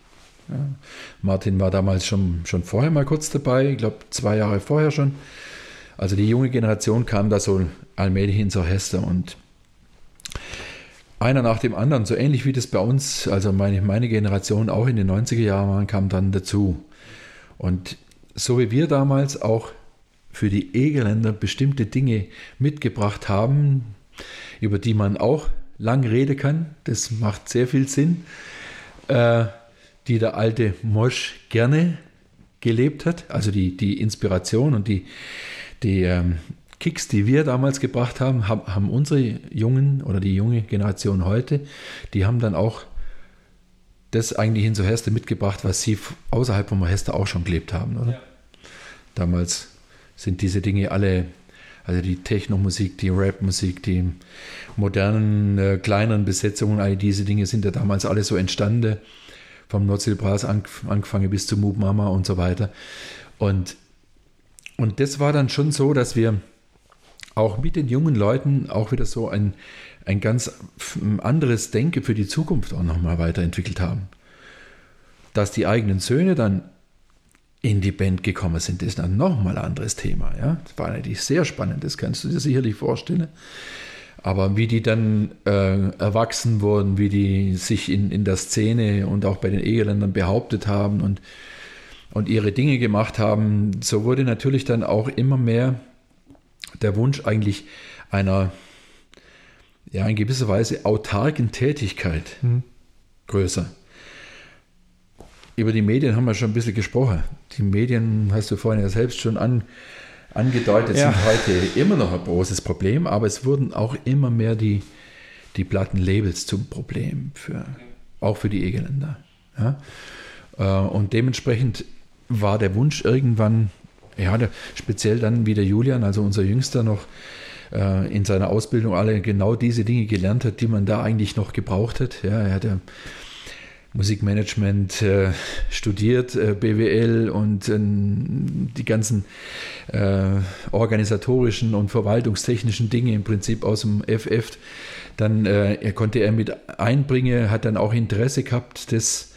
Ja. Martin war damals schon, schon vorher mal kurz dabei, ich glaube zwei Jahre vorher schon. Also die junge Generation kam da so allmählich ins Orchester und einer nach dem anderen, so ähnlich wie das bei uns, also meine, meine Generation auch in den 90er Jahren kam dann dazu. Und so wie wir damals auch für die Egerländer bestimmte Dinge mitgebracht haben, über die man auch lang reden kann, das macht sehr viel Sinn, äh, die der alte Mosch gerne gelebt hat, also die, die Inspiration und die, die ähm, Kicks, die wir damals gebracht haben, haben, unsere Jungen oder die junge Generation heute, die haben dann auch das eigentlich in so Heste mitgebracht, was sie außerhalb vom Heste auch schon gelebt haben, oder? Ja. Damals sind diese Dinge alle, also die Techno-Musik, die Rap-Musik, die modernen, äh, kleineren Besetzungen, all diese Dinge sind ja damals alle so entstanden, vom Nordseebras angefangen bis zu Moop Mama und so weiter. Und, und das war dann schon so, dass wir auch mit den jungen Leuten auch wieder so ein, ein ganz anderes Denke für die Zukunft auch nochmal weiterentwickelt haben. Dass die eigenen Söhne dann in die Band gekommen sind, ist dann nochmal ein anderes Thema. Ja? Das war natürlich sehr spannend, das kannst du dir sicherlich vorstellen. Aber wie die dann äh, erwachsen wurden, wie die sich in, in der Szene und auch bei den Eheländern behauptet haben und, und ihre Dinge gemacht haben, so wurde natürlich dann auch immer mehr der Wunsch eigentlich einer, ja, in gewisser Weise autarken Tätigkeit mhm. größer. Über die Medien haben wir schon ein bisschen gesprochen. Die Medien, hast du vorhin ja selbst schon an, angedeutet, ja. sind heute immer noch ein großes Problem, aber es wurden auch immer mehr die, die Plattenlabels zum Problem, für, auch für die Egeländer. Ja? Äh, und dementsprechend war der Wunsch irgendwann ja, speziell dann wie der Julian, also unser Jüngster, noch äh, in seiner Ausbildung alle genau diese Dinge gelernt hat, die man da eigentlich noch gebraucht hat. Ja, er hat ja Musikmanagement äh, studiert, äh, BWL und äh, die ganzen äh, organisatorischen und verwaltungstechnischen Dinge im Prinzip aus dem FF. Dann äh, er konnte er mit einbringen, hat dann auch Interesse gehabt, das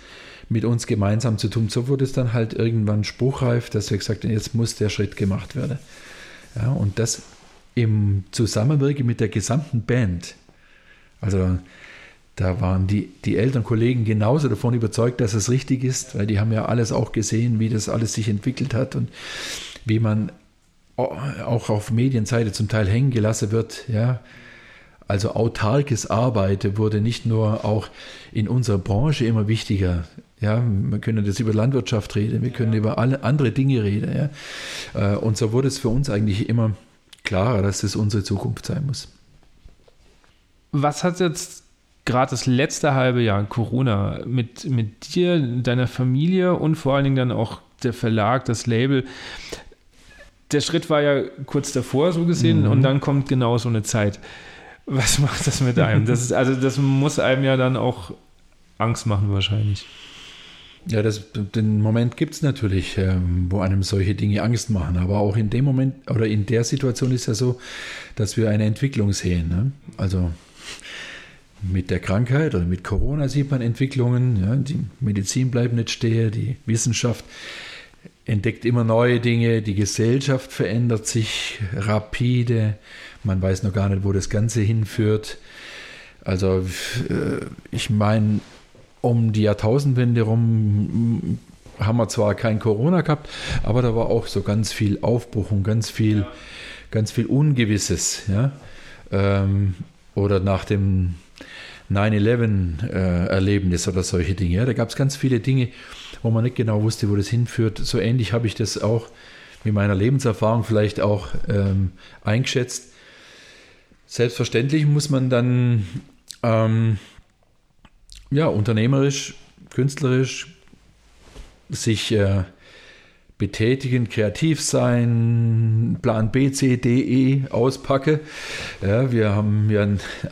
mit uns gemeinsam zu tun. So wurde es dann halt irgendwann spruchreif, dass wir gesagt haben, jetzt muss der Schritt gemacht werden. Ja, und das im Zusammenwirken mit der gesamten Band. Also da waren die, die Eltern, Kollegen genauso davon überzeugt, dass es richtig ist, weil die haben ja alles auch gesehen, wie das alles sich entwickelt hat und wie man auch auf Medienseite zum Teil hängen gelassen wird. Ja. Also autarkes Arbeiten wurde nicht nur auch in unserer Branche immer wichtiger. Ja, wir können jetzt über Landwirtschaft reden, wir können über alle andere Dinge reden. Ja. Äh, und so wurde es für uns eigentlich immer klarer, dass das unsere Zukunft sein muss. Was hat jetzt gerade das letzte halbe Jahr Corona mit, mit dir, deiner Familie und vor allen Dingen dann auch der Verlag, das Label. Der Schritt war ja kurz davor, so gesehen, mhm. und dann kommt genau so eine Zeit. Was macht das mit einem? Das ist, also, das muss einem ja dann auch Angst machen, wahrscheinlich. Ja, das, den Moment gibt es natürlich, ähm, wo einem solche Dinge Angst machen. Aber auch in dem Moment oder in der Situation ist ja so, dass wir eine Entwicklung sehen. Ne? Also mit der Krankheit oder mit Corona sieht man Entwicklungen. Ja, die Medizin bleibt nicht stehen, die Wissenschaft entdeckt immer neue Dinge, die Gesellschaft verändert sich rapide. Man weiß noch gar nicht, wo das Ganze hinführt. Also äh, ich meine, um die Jahrtausendwende rum haben wir zwar kein Corona gehabt, aber da war auch so ganz viel Aufbruch und ganz viel, ja. ganz viel Ungewisses. Ja? Ähm, oder nach dem 9-11-Erlebnis äh, oder solche Dinge. Ja, da gab es ganz viele Dinge, wo man nicht genau wusste, wo das hinführt. So ähnlich habe ich das auch mit meiner Lebenserfahrung vielleicht auch ähm, eingeschätzt. Selbstverständlich muss man dann ähm, ja, unternehmerisch, künstlerisch sich äh, betätigen, kreativ sein, Plan B, C, D, E auspacke. Ja, wir haben ja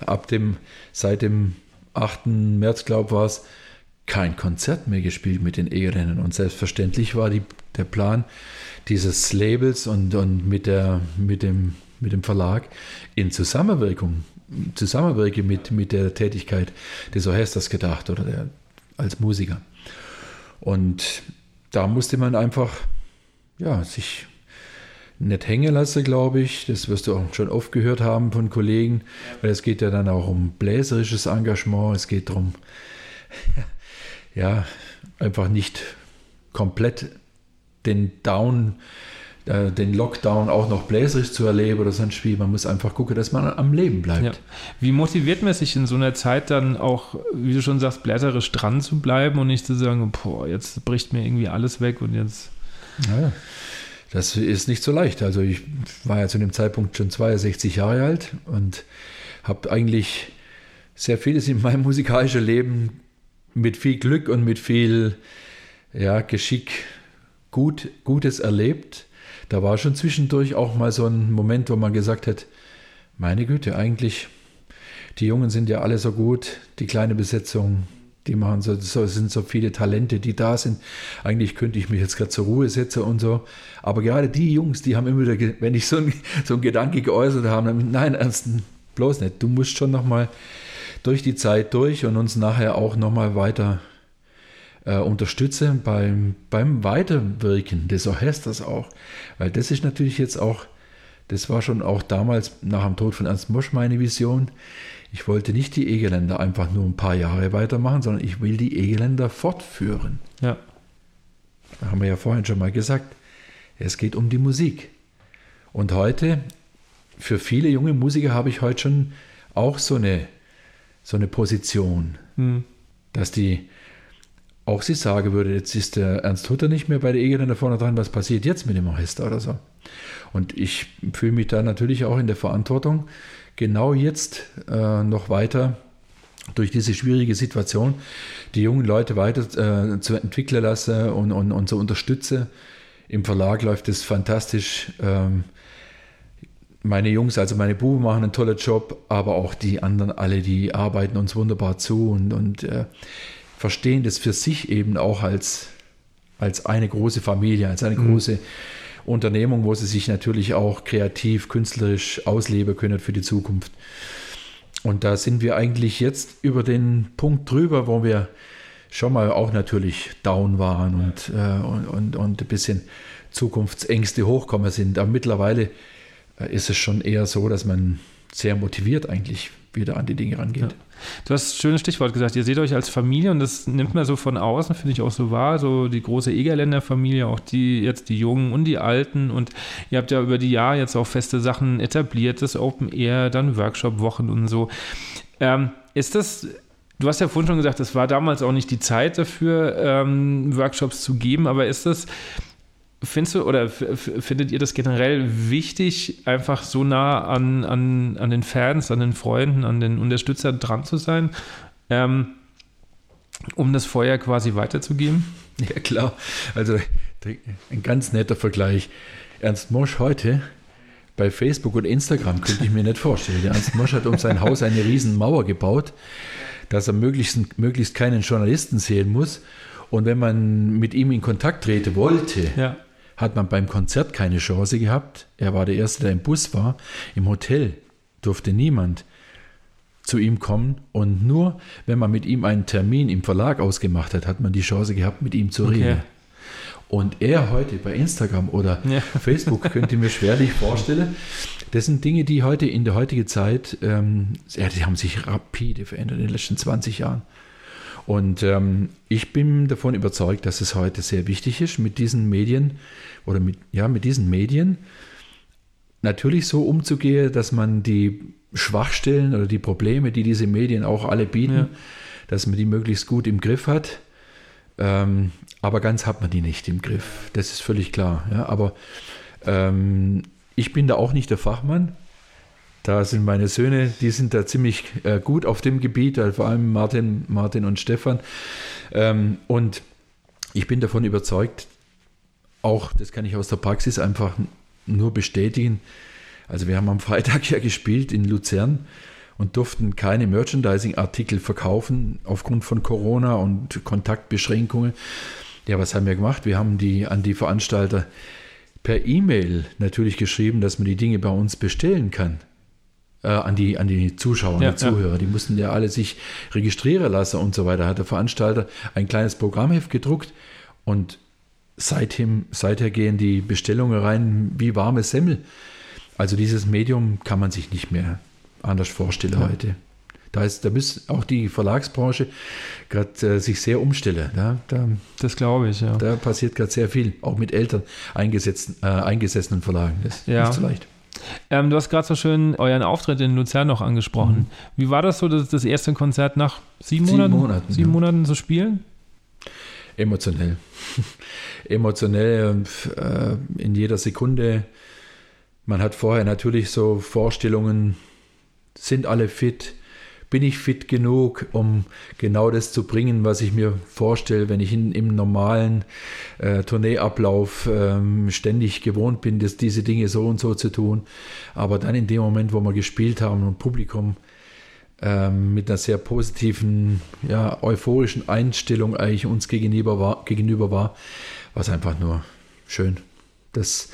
ab dem, seit dem 8. März, glaube ich, war es, kein Konzert mehr gespielt mit den E-Rennen. Und selbstverständlich war die, der Plan dieses Labels und, und mit, der, mit, dem, mit dem Verlag in Zusammenwirkung, Zusammenwirke mit, mit der Tätigkeit des Orchesters gedacht oder der, als Musiker. Und da musste man einfach ja, sich nicht hängen lassen, glaube ich. Das wirst du auch schon oft gehört haben von Kollegen, weil es geht ja dann auch um bläserisches Engagement. Es geht darum, ja, einfach nicht komplett den Down, äh, den Lockdown auch noch bläserisch zu erleben oder sonst wie. Man muss einfach gucken, dass man am Leben bleibt. Ja. Wie motiviert man sich in so einer Zeit dann auch, wie du schon sagst, bläserisch dran zu bleiben und nicht zu sagen, boah, jetzt bricht mir irgendwie alles weg und jetzt ja, das ist nicht so leicht. Also ich war ja zu dem Zeitpunkt schon 62 Jahre alt und habe eigentlich sehr vieles in meinem musikalischen Leben mit viel Glück und mit viel ja, Geschick gut, Gutes erlebt. Da war schon zwischendurch auch mal so ein Moment, wo man gesagt hat, meine Güte, eigentlich, die Jungen sind ja alle so gut, die kleine Besetzung, die machen so, so sind so viele Talente, die da sind. Eigentlich könnte ich mich jetzt gerade zur Ruhe setzen und so. Aber gerade die Jungs, die haben immer wieder, wenn ich so ein, so Gedanke geäußert habe, dann, nein, ernst, bloß nicht. Du musst schon nochmal durch die Zeit durch und uns nachher auch nochmal weiter äh, unterstützen beim, beim Weiterwirken des Orchesters auch. Weil das ist natürlich jetzt auch, das war schon auch damals nach dem Tod von Ernst Mosch meine Vision ich wollte nicht die Egeländer einfach nur ein paar Jahre weitermachen, sondern ich will die Egeländer fortführen. Ja. Da haben wir ja vorhin schon mal gesagt, es geht um die Musik. Und heute, für viele junge Musiker habe ich heute schon auch so eine, so eine Position, hm. dass die auch sie sagen würde, jetzt ist der Ernst Hutter nicht mehr bei der Egeländer vorne dran, was passiert jetzt mit dem Orchester oder so. Und ich fühle mich da natürlich auch in der Verantwortung, genau jetzt äh, noch weiter durch diese schwierige Situation die jungen Leute weiter äh, zu entwickeln lassen und, und, und zu unterstützen. Im Verlag läuft es fantastisch. Ähm, meine Jungs, also meine Buben machen einen tollen Job, aber auch die anderen alle, die arbeiten uns wunderbar zu und, und äh, verstehen das für sich eben auch als, als eine große Familie, als eine mhm. große Unternehmung, wo sie sich natürlich auch kreativ, künstlerisch ausleben können für die Zukunft. Und da sind wir eigentlich jetzt über den Punkt drüber, wo wir schon mal auch natürlich down waren und, äh, und, und, und ein bisschen Zukunftsängste hochkommen sind. Aber mittlerweile äh, ist es schon eher so, dass man sehr motiviert eigentlich wieder an die Dinge rangeht. Ja. Du hast ein schönes Stichwort gesagt, ihr seht euch als Familie und das nimmt man so von außen, finde ich auch so wahr, so die große Egerländer Familie, auch die jetzt die Jungen und die Alten. Und ihr habt ja über die Jahre jetzt auch feste Sachen etabliert, das Open Air, dann Workshop-Wochen und so. Ähm, ist das Du hast ja vorhin schon gesagt, es war damals auch nicht die Zeit dafür, ähm, Workshops zu geben, aber ist das, Findest du oder findet ihr das generell wichtig, einfach so nah an, an, an den Fans, an den Freunden, an den Unterstützern dran zu sein, ähm, um das Feuer quasi weiterzugeben? Ja, klar. Also ein ganz netter Vergleich. Ernst Mosch heute bei Facebook und Instagram könnte ich mir nicht vorstellen. Der Ernst Mosch hat um sein Haus eine riesen Mauer gebaut, dass er möglichst, möglichst keinen Journalisten sehen muss. Und wenn man mit ihm in Kontakt treten wollte, ja hat man beim Konzert keine Chance gehabt. Er war der Erste, der im Bus war. Im Hotel durfte niemand zu ihm kommen. Und nur wenn man mit ihm einen Termin im Verlag ausgemacht hat, hat man die Chance gehabt, mit ihm zu reden. Okay. Und er heute bei Instagram oder ja. Facebook könnte ich mir schwerlich vorstellen. Das sind Dinge, die heute in der heutigen Zeit, ähm, ja, die haben sich rapide verändert in den letzten 20 Jahren. Und ähm, ich bin davon überzeugt, dass es heute sehr wichtig ist, mit diesen Medien oder mit, ja, mit diesen Medien natürlich so umzugehen, dass man die Schwachstellen oder die Probleme, die diese Medien auch alle bieten, ja. dass man die möglichst gut im Griff hat. Ähm, aber ganz hat man die nicht im Griff. Das ist völlig klar. Ja? Aber ähm, ich bin da auch nicht der Fachmann. Da sind meine Söhne, die sind da ziemlich äh, gut auf dem Gebiet, also vor allem Martin, Martin und Stefan. Ähm, und ich bin davon überzeugt, auch, das kann ich aus der Praxis einfach nur bestätigen. Also wir haben am Freitag ja gespielt in Luzern und durften keine Merchandising-Artikel verkaufen aufgrund von Corona und Kontaktbeschränkungen. Ja, was haben wir gemacht? Wir haben die an die Veranstalter per E-Mail natürlich geschrieben, dass man die Dinge bei uns bestellen kann äh, an, die, an die Zuschauer, ja, die Zuhörer. Ja. Die mussten ja alle sich registrieren lassen und so weiter. Hat der Veranstalter ein kleines Programmheft gedruckt und seitdem, seither gehen die Bestellungen rein wie warme Semmel. Also dieses Medium kann man sich nicht mehr anders vorstellen ja. heute. Da, ist, da muss auch die Verlagsbranche gerade äh, sich sehr umstellen. Ja, da, das glaube ich, ja. Da passiert gerade sehr viel, auch mit Eltern eingesetzten, äh, eingesessenen Verlagen. Das ist ja. nicht so leicht. Ähm, du hast gerade so schön euren Auftritt in Luzern noch angesprochen. Mhm. Wie war das so, das, das erste Konzert nach sieben, sieben Monaten, Monaten, sieben ja. Monaten zu spielen? Emotionell. Emotionell äh, in jeder Sekunde. Man hat vorher natürlich so Vorstellungen, sind alle fit, bin ich fit genug, um genau das zu bringen, was ich mir vorstelle, wenn ich in, im normalen äh, Tourneeablauf ähm, ständig gewohnt bin, dass diese Dinge so und so zu tun. Aber dann in dem Moment, wo wir gespielt haben und Publikum ähm, mit einer sehr positiven, ja, euphorischen Einstellung eigentlich uns gegenüber war, gegenüber war, war es einfach nur schön. Das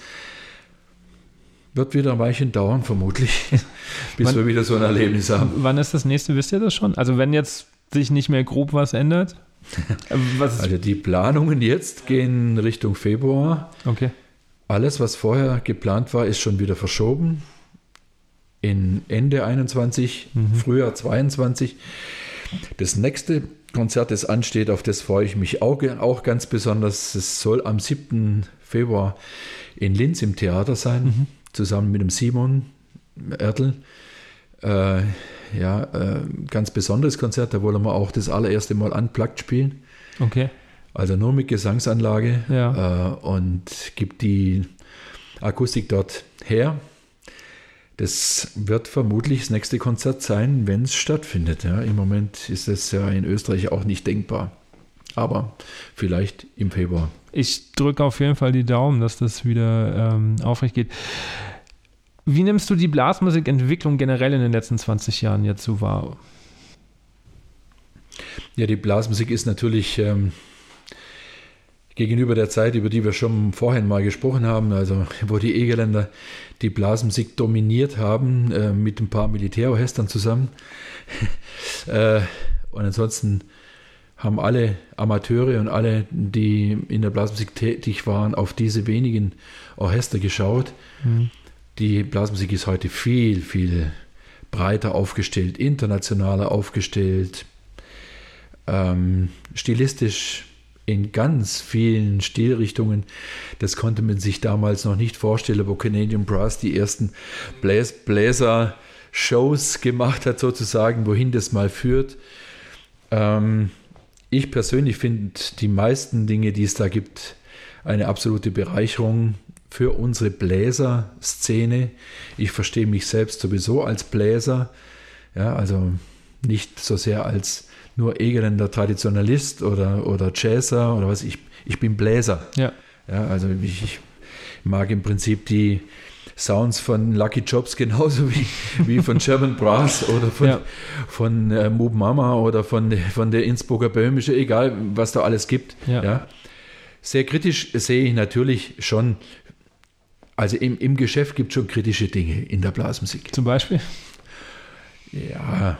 wird wieder ein Weilchen dauern, vermutlich, bis wann, wir wieder so ein Erlebnis haben. Wann ist das nächste? Wisst ihr das schon? Also, wenn jetzt sich nicht mehr grob was ändert? was also, die Planungen jetzt gehen Richtung Februar. Okay. Alles, was vorher geplant war, ist schon wieder verschoben. In Ende 21, mhm. Frühjahr 22. Das nächste Konzert, das ansteht, auf das freue ich mich auch, auch ganz besonders. Es soll am 7. Februar in Linz im Theater sein. Mhm zusammen mit dem Simon Ertl. Äh, ja, äh, ganz besonderes Konzert, da wollen wir auch das allererste Mal unplugged spielen. Okay. Also nur mit Gesangsanlage ja. äh, und gibt die Akustik dort her. Das wird vermutlich das nächste Konzert sein, wenn es stattfindet. Ja. Im Moment ist das ja in Österreich auch nicht denkbar. Aber vielleicht im Februar ich drücke auf jeden Fall die Daumen, dass das wieder ähm, aufrecht geht. Wie nimmst du die Blasmusikentwicklung generell in den letzten 20 Jahren jetzt so wahr? Ja, die Blasmusik ist natürlich ähm, gegenüber der Zeit, über die wir schon vorhin mal gesprochen haben, also wo die Egerländer die Blasmusik dominiert haben, äh, mit ein paar Militärorchestern zusammen. äh, und ansonsten haben alle Amateure und alle, die in der Blasmusik tätig waren, auf diese wenigen Orchester geschaut. Mhm. Die Blasmusik ist heute viel, viel breiter aufgestellt, internationaler aufgestellt, ähm, stilistisch in ganz vielen Stilrichtungen. Das konnte man sich damals noch nicht vorstellen, wo Canadian Brass die ersten Bläser-Shows gemacht hat, sozusagen, wohin das mal führt. Ähm, ich persönlich finde die meisten Dinge, die es da gibt, eine absolute Bereicherung für unsere Bläser-Szene. Ich verstehe mich selbst sowieso als Bläser, ja, also nicht so sehr als nur Egerländer Traditionalist oder, oder Jazzer oder was. Ich, ich bin Bläser. Ja. ja also ich, ich mag im Prinzip die Sounds von Lucky Jobs genauso wie, wie von German Brass oder von, ja. von äh, Moob Mama oder von, von der Innsbrucker Böhmische, egal was da alles gibt. Ja. ja. Sehr kritisch sehe ich natürlich schon, also im, im Geschäft gibt es schon kritische Dinge in der Blasmusik. Zum Beispiel? Ja,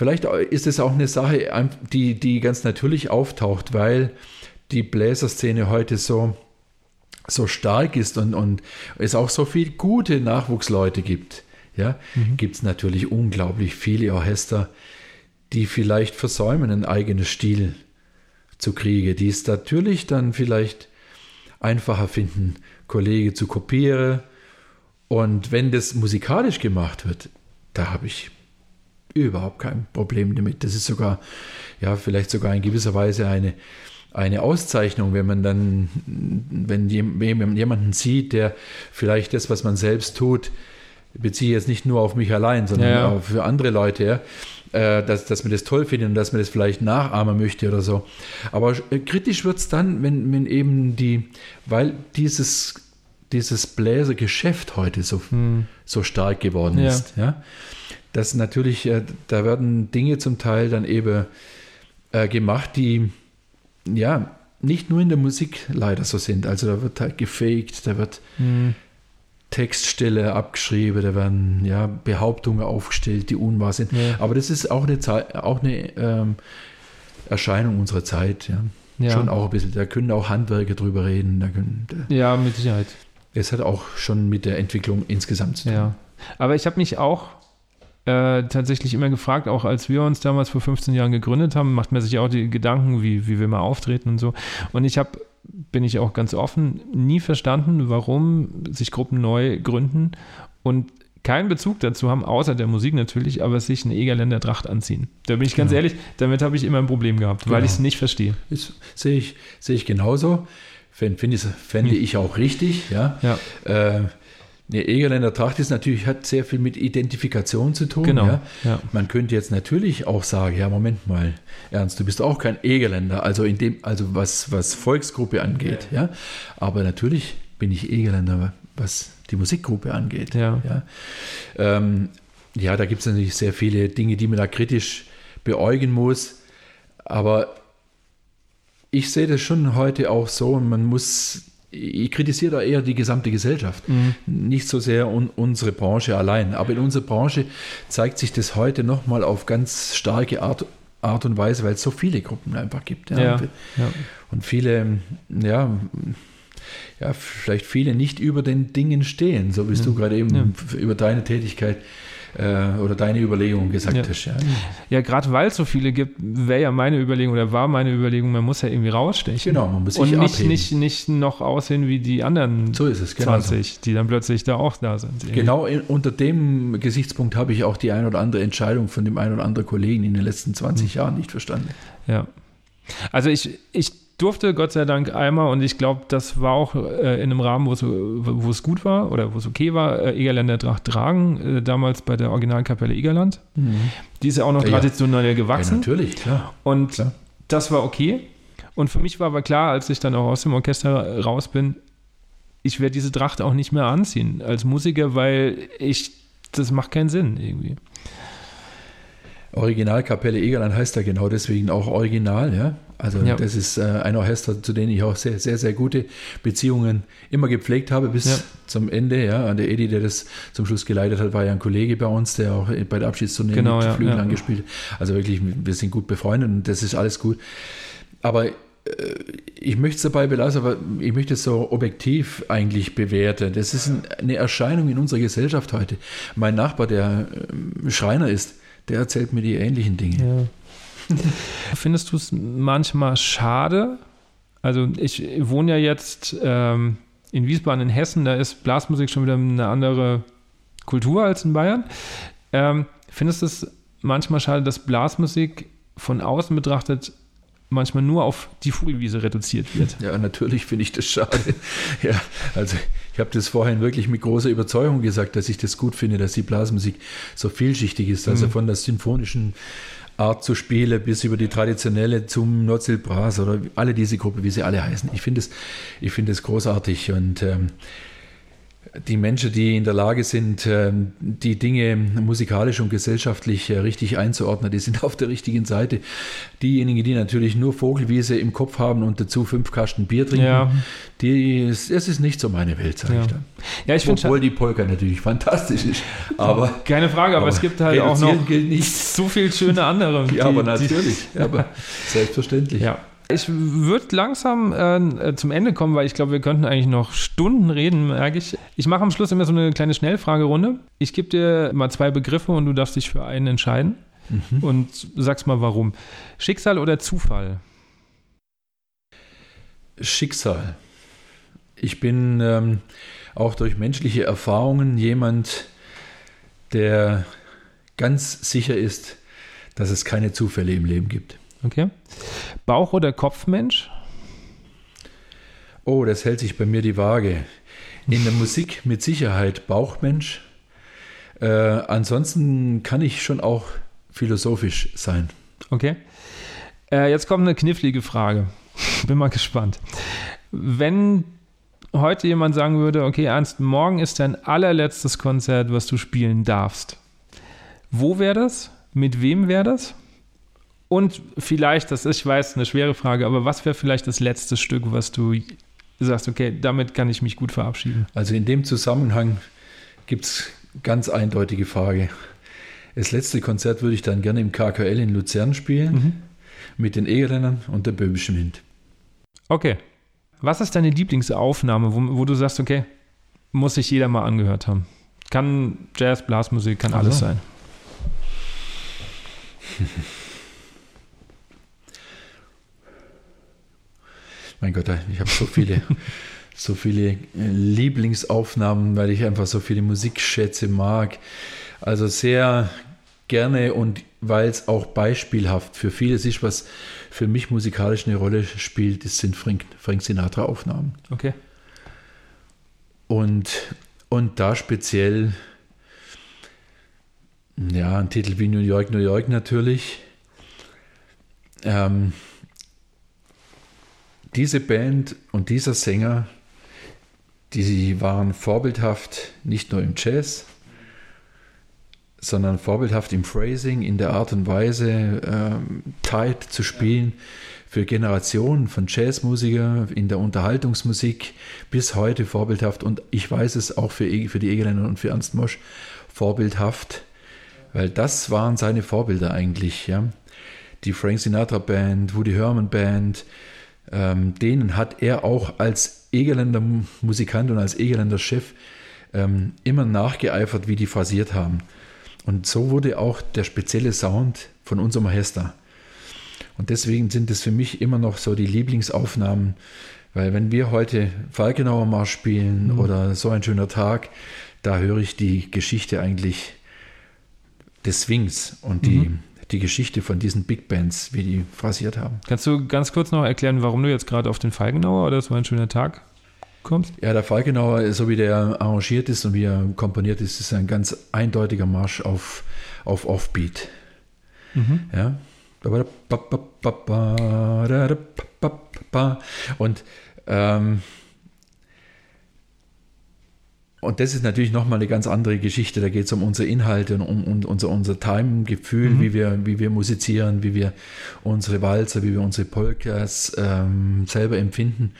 Vielleicht ist es auch eine Sache, die, die ganz natürlich auftaucht, weil die Bläserszene heute so, so stark ist und, und es auch so viele gute Nachwuchsleute gibt. Ja, mhm. gibt es natürlich unglaublich viele Orchester, die vielleicht versäumen, ein eigenes Stil zu kriegen, die es natürlich dann vielleicht einfacher finden, Kollege zu kopieren. Und wenn das musikalisch gemacht wird, da habe ich überhaupt kein Problem damit. Das ist sogar, ja, vielleicht sogar in gewisser Weise eine, eine Auszeichnung, wenn man dann, wenn jemanden sieht, der vielleicht das, was man selbst tut, beziehe jetzt nicht nur auf mich allein, sondern ja, auch für andere Leute, ja, äh, dass, dass man das toll findet und dass man das vielleicht nachahmen möchte oder so. Aber äh, kritisch wird es dann, wenn, wenn eben die, weil dieses, dieses Bläsergeschäft heute so, hm. so stark geworden ja. ist, ja dass natürlich, äh, da werden Dinge zum Teil dann eben äh, gemacht, die ja nicht nur in der Musik leider so sind. Also da wird halt gefaked, da wird mhm. Textstelle abgeschrieben, da werden ja Behauptungen aufgestellt, die unwahr sind. Ja. Aber das ist auch eine, Zeit, auch eine ähm, Erscheinung unserer Zeit. Ja. ja. Schon auch ein bisschen. Da können auch Handwerker drüber reden. Da können, da, ja, mit Sicherheit. Es hat auch schon mit der Entwicklung insgesamt zu tun. Ja. Aber ich habe mich auch äh, tatsächlich immer gefragt, auch als wir uns damals vor 15 Jahren gegründet haben, macht man sich auch die Gedanken, wie, wie wir mal auftreten und so. Und ich habe, bin ich auch ganz offen, nie verstanden, warum sich Gruppen neu gründen und keinen Bezug dazu haben, außer der Musik natürlich, aber sich eine Egerländer Tracht anziehen. Da bin ich ganz genau. ehrlich, damit habe ich immer ein Problem gehabt, genau. weil ich es nicht verstehe. Sehe ich, seh ich genauso. Fände, fände hm. ich auch richtig, ja. ja. Äh, eine Egerländer Tracht ist natürlich, hat sehr viel mit Identifikation zu tun. Genau. Ja? Ja. Man könnte jetzt natürlich auch sagen, ja, Moment mal, Ernst, du bist auch kein Egerländer, also in dem, also was, was Volksgruppe angeht, ja. ja? Aber natürlich bin ich Egerländer, was die Musikgruppe angeht. Ja, ja? Ähm, ja da gibt es natürlich sehr viele Dinge, die man da kritisch beäugen muss. Aber ich sehe das schon heute auch so, man muss ich kritisiere da eher die gesamte Gesellschaft, mhm. nicht so sehr un unsere Branche allein. Aber in unserer Branche zeigt sich das heute nochmal auf ganz starke Art, Art und Weise, weil es so viele Gruppen einfach gibt. Ja. Ja, und, ja. und viele, ja, ja, vielleicht viele nicht über den Dingen stehen, so wie mhm. du gerade eben über deine Tätigkeit äh, oder deine Überlegung gesagt ja. hast. Ja, ja gerade weil es so viele gibt, wäre ja meine Überlegung oder war meine Überlegung, man muss ja irgendwie rausstechen. Genau, man muss sich Und nicht, nicht, nicht noch aussehen wie die anderen so ist es, genau 20, so. die dann plötzlich da auch da sind. Irgendwie. Genau in, unter dem Gesichtspunkt habe ich auch die ein oder andere Entscheidung von dem einen oder anderen Kollegen in den letzten 20 mhm. Jahren nicht verstanden. Ja. Also ich, ich durfte Gott sei Dank einmal und ich glaube, das war auch äh, in einem Rahmen, wo es gut war oder wo es okay war, äh, Egerländer Tracht tragen, äh, damals bei der Originalkapelle Egerland. Mhm. Die ist ja auch noch ja, traditionell gewachsen. Ja, natürlich, klar. Und klar. das war okay. Und für mich war aber klar, als ich dann auch aus dem Orchester raus bin, ich werde diese Tracht auch nicht mehr anziehen als Musiker, weil ich, das macht keinen Sinn irgendwie. Originalkapelle Egerland heißt ja genau deswegen auch Original, ja. Also ja. das ist äh, ein Orchester, zu dem ich auch sehr, sehr, sehr gute Beziehungen immer gepflegt habe bis ja. zum Ende. Ja, der Edi, der das zum Schluss geleitet hat, war ja ein Kollege bei uns, der auch bei der Abschiedstournee genau, mit ja, Flügeln ja. angespielt hat. Also wirklich, wir sind gut befreundet und das ist alles gut. Aber äh, ich möchte es dabei belassen, aber ich möchte es so objektiv eigentlich bewerten. Das ist eine Erscheinung in unserer Gesellschaft heute. Mein Nachbar, der ähm, Schreiner ist, der erzählt mir die ähnlichen Dinge. Ja. Findest du es manchmal schade? Also ich wohne ja jetzt ähm, in Wiesbaden in Hessen, da ist Blasmusik schon wieder eine andere Kultur als in Bayern. Ähm, findest du es manchmal schade, dass Blasmusik von außen betrachtet manchmal nur auf die Vogelwiese reduziert wird. Ja, natürlich finde ich das schade. ja, also ich habe das vorhin wirklich mit großer Überzeugung gesagt, dass ich das gut finde, dass die Blasmusik so vielschichtig ist. Also mhm. von der sinfonischen Art zu spielen bis über die traditionelle zum Nozil Bras oder alle diese Gruppe, wie sie alle heißen. Ich finde es ich finde es großartig und ähm, die Menschen, die in der Lage sind, ähm, die Dinge musikalisch und gesellschaftlich äh, richtig einzuordnen, die sind auf der richtigen Seite. Diejenigen, die natürlich nur Vogelwiese im Kopf haben und dazu fünf Kasten Bier trinken, ja. die, es ist nicht so meine Welt, sage ja. ich dann. Ja, ich Obwohl die Polka natürlich fantastisch ist. Aber, Keine Frage, aber, aber es gibt halt auch noch so viel schöne andere. ja, aber natürlich. Die, aber selbstverständlich. Ja. Ich würde langsam äh, zum Ende kommen, weil ich glaube, wir könnten eigentlich noch Stunden reden, merke ich. Ich mache am Schluss immer so eine kleine Schnellfragerunde. Ich gebe dir mal zwei Begriffe und du darfst dich für einen entscheiden. Mhm. Und sagst mal warum. Schicksal oder Zufall? Schicksal. Ich bin ähm, auch durch menschliche Erfahrungen jemand, der ganz sicher ist, dass es keine Zufälle im Leben gibt. Okay. Bauch- oder Kopfmensch? Oh, das hält sich bei mir die Waage. In der Musik mit Sicherheit Bauchmensch. Äh, ansonsten kann ich schon auch philosophisch sein. Okay. Äh, jetzt kommt eine knifflige Frage. Bin mal gespannt. Wenn heute jemand sagen würde, okay, Ernst, morgen ist dein allerletztes Konzert, was du spielen darfst. Wo wäre das? Mit wem wäre das? Und vielleicht, das ist, ich weiß, eine schwere Frage, aber was wäre vielleicht das letzte Stück, was du sagst, okay, damit kann ich mich gut verabschieden? Also in dem Zusammenhang gibt es ganz eindeutige Frage. Das letzte Konzert würde ich dann gerne im KKL in Luzern spielen, mhm. mit den Egerländern und der Böhmischen Wind. Okay. Was ist deine Lieblingsaufnahme, wo, wo, du sagst, okay, muss sich jeder mal angehört haben? Kann Jazz, Blasmusik, kann alles also. sein. Mein Gott, ich habe so viele, so viele äh, Lieblingsaufnahmen, weil ich einfach so viele Musikschätze mag. Also sehr gerne und weil es auch beispielhaft für vieles ist, was für mich musikalisch eine Rolle spielt, das sind Frank, Frank Sinatra-Aufnahmen. Okay. Und, und da speziell, ja, ein Titel wie New York, New York natürlich. Ähm, diese Band und dieser Sänger, die waren vorbildhaft nicht nur im Jazz, sondern vorbildhaft im Phrasing, in der Art und Weise, ähm, tight zu spielen für Generationen von Jazzmusikern in der Unterhaltungsmusik bis heute vorbildhaft und ich weiß es auch für, für die Egeländer und für Ernst Mosch vorbildhaft, weil das waren seine Vorbilder eigentlich. Ja? Die Frank Sinatra Band, Woody Herman Band, ähm, denen hat er auch als Egerländer Musikant und als Egerländer Chef ähm, immer nachgeeifert, wie die phrasiert haben. Und so wurde auch der spezielle Sound von unserem Orchester. Und deswegen sind es für mich immer noch so die Lieblingsaufnahmen, weil wenn wir heute Falkenauer Marsch spielen mhm. oder so ein schöner Tag, da höre ich die Geschichte eigentlich des Swings und die, mhm die Geschichte von diesen Big Bands, wie die phrasiert haben. Kannst du ganz kurz noch erklären, warum du jetzt gerade auf den Falkenauer oder so ein schöner Tag kommst? Ja, der Falkenauer, so wie der arrangiert ist und wie er komponiert ist, ist ein ganz eindeutiger Marsch auf, auf Offbeat. Mhm. Ja. Und ähm, Und das ist natürlich nochmal eine ganz andere Geschichte. Da geht es um unsere Inhalte und um, um unser, unser Time-Gefühl, mhm. wie, wir, wie wir musizieren, wie wir unsere Walzer, wie wir unsere Polkas ähm, selber empfinden.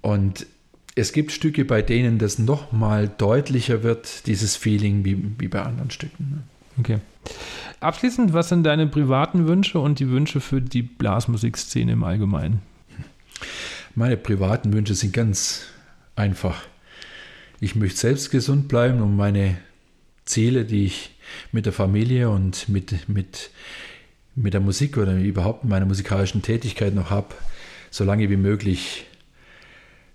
Und es gibt Stücke, bei denen das nochmal deutlicher wird, dieses Feeling, wie, wie bei anderen Stücken. Ne? Okay. Abschließend, was sind deine privaten Wünsche und die Wünsche für die Blasmusikszene im Allgemeinen? Meine privaten Wünsche sind ganz einfach. Ich möchte selbst gesund bleiben und meine Ziele, die ich mit der Familie und mit, mit, mit der Musik oder überhaupt meiner musikalischen Tätigkeit noch habe, so lange wie möglich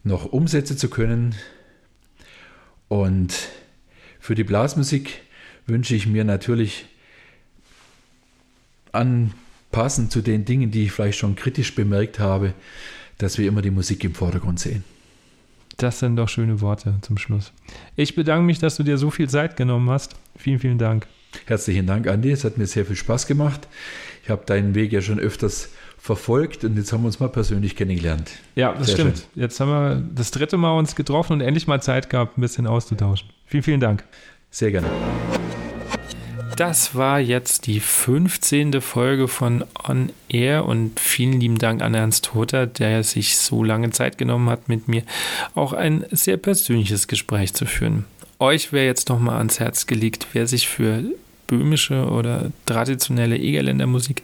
noch umsetzen zu können. Und für die Blasmusik wünsche ich mir natürlich anpassend zu den Dingen, die ich vielleicht schon kritisch bemerkt habe, dass wir immer die Musik im Vordergrund sehen. Das sind doch schöne Worte zum Schluss. Ich bedanke mich, dass du dir so viel Zeit genommen hast. Vielen, vielen Dank. Herzlichen Dank, Andi. Es hat mir sehr viel Spaß gemacht. Ich habe deinen Weg ja schon öfters verfolgt und jetzt haben wir uns mal persönlich kennengelernt. Ja, das Sehr stimmt. Schön. Jetzt haben wir das dritte Mal uns getroffen und endlich mal Zeit gehabt, ein bisschen auszutauschen. Vielen, vielen Dank. Sehr gerne. Das war jetzt die 15. Folge von On Air und vielen lieben Dank an Ernst Hoter, der sich so lange Zeit genommen hat, mit mir auch ein sehr persönliches Gespräch zu führen. Euch wäre jetzt noch mal ans Herz gelegt, wer sich für böhmische oder traditionelle Egerländer Musik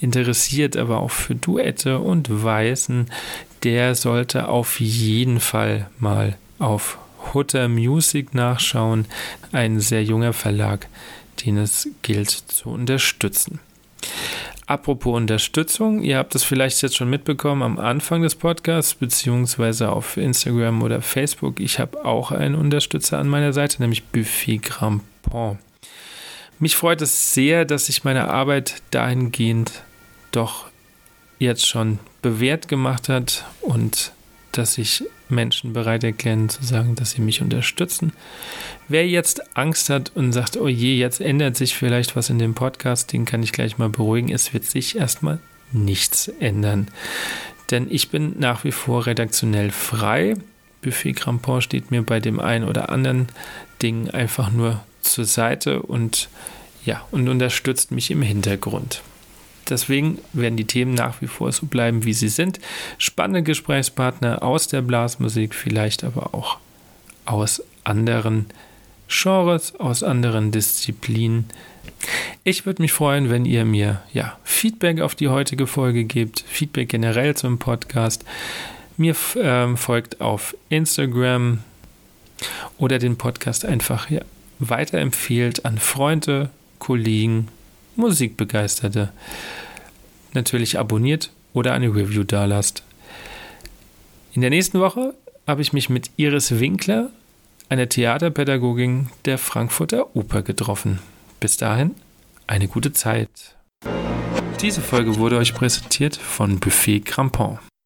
interessiert, aber auch für Duette und Weißen, der sollte auf jeden Fall mal auf Hutter Music nachschauen. Ein sehr junger Verlag, den es gilt zu unterstützen. Apropos Unterstützung, ihr habt es vielleicht jetzt schon mitbekommen am Anfang des Podcasts, beziehungsweise auf Instagram oder Facebook. Ich habe auch einen Unterstützer an meiner Seite, nämlich Buffet Grampon. Mich freut es sehr, dass sich meine Arbeit dahingehend doch jetzt schon bewährt gemacht hat und dass sich Menschen bereit erklären zu sagen, dass sie mich unterstützen. Wer jetzt Angst hat und sagt, oh je, jetzt ändert sich vielleicht was in dem Podcast, den kann ich gleich mal beruhigen. Es wird sich erstmal nichts ändern. Denn ich bin nach wie vor redaktionell frei. Buffet Crampon steht mir bei dem einen oder anderen Ding einfach nur zur Seite und ja, und unterstützt mich im Hintergrund. Deswegen werden die Themen nach wie vor so bleiben, wie sie sind. Spannende Gesprächspartner aus der Blasmusik, vielleicht aber auch aus anderen Genres, aus anderen Disziplinen. Ich würde mich freuen, wenn ihr mir ja, Feedback auf die heutige Folge gebt, Feedback generell zum Podcast. Mir ähm, folgt auf Instagram oder den Podcast einfach ja, weiterempfehlt an Freunde, Kollegen, Musikbegeisterte. Natürlich abonniert oder eine Review dalasst. In der nächsten Woche habe ich mich mit Iris Winkler, einer Theaterpädagogin der Frankfurter Oper, getroffen. Bis dahin eine gute Zeit. Diese Folge wurde euch präsentiert von Buffet Crampon.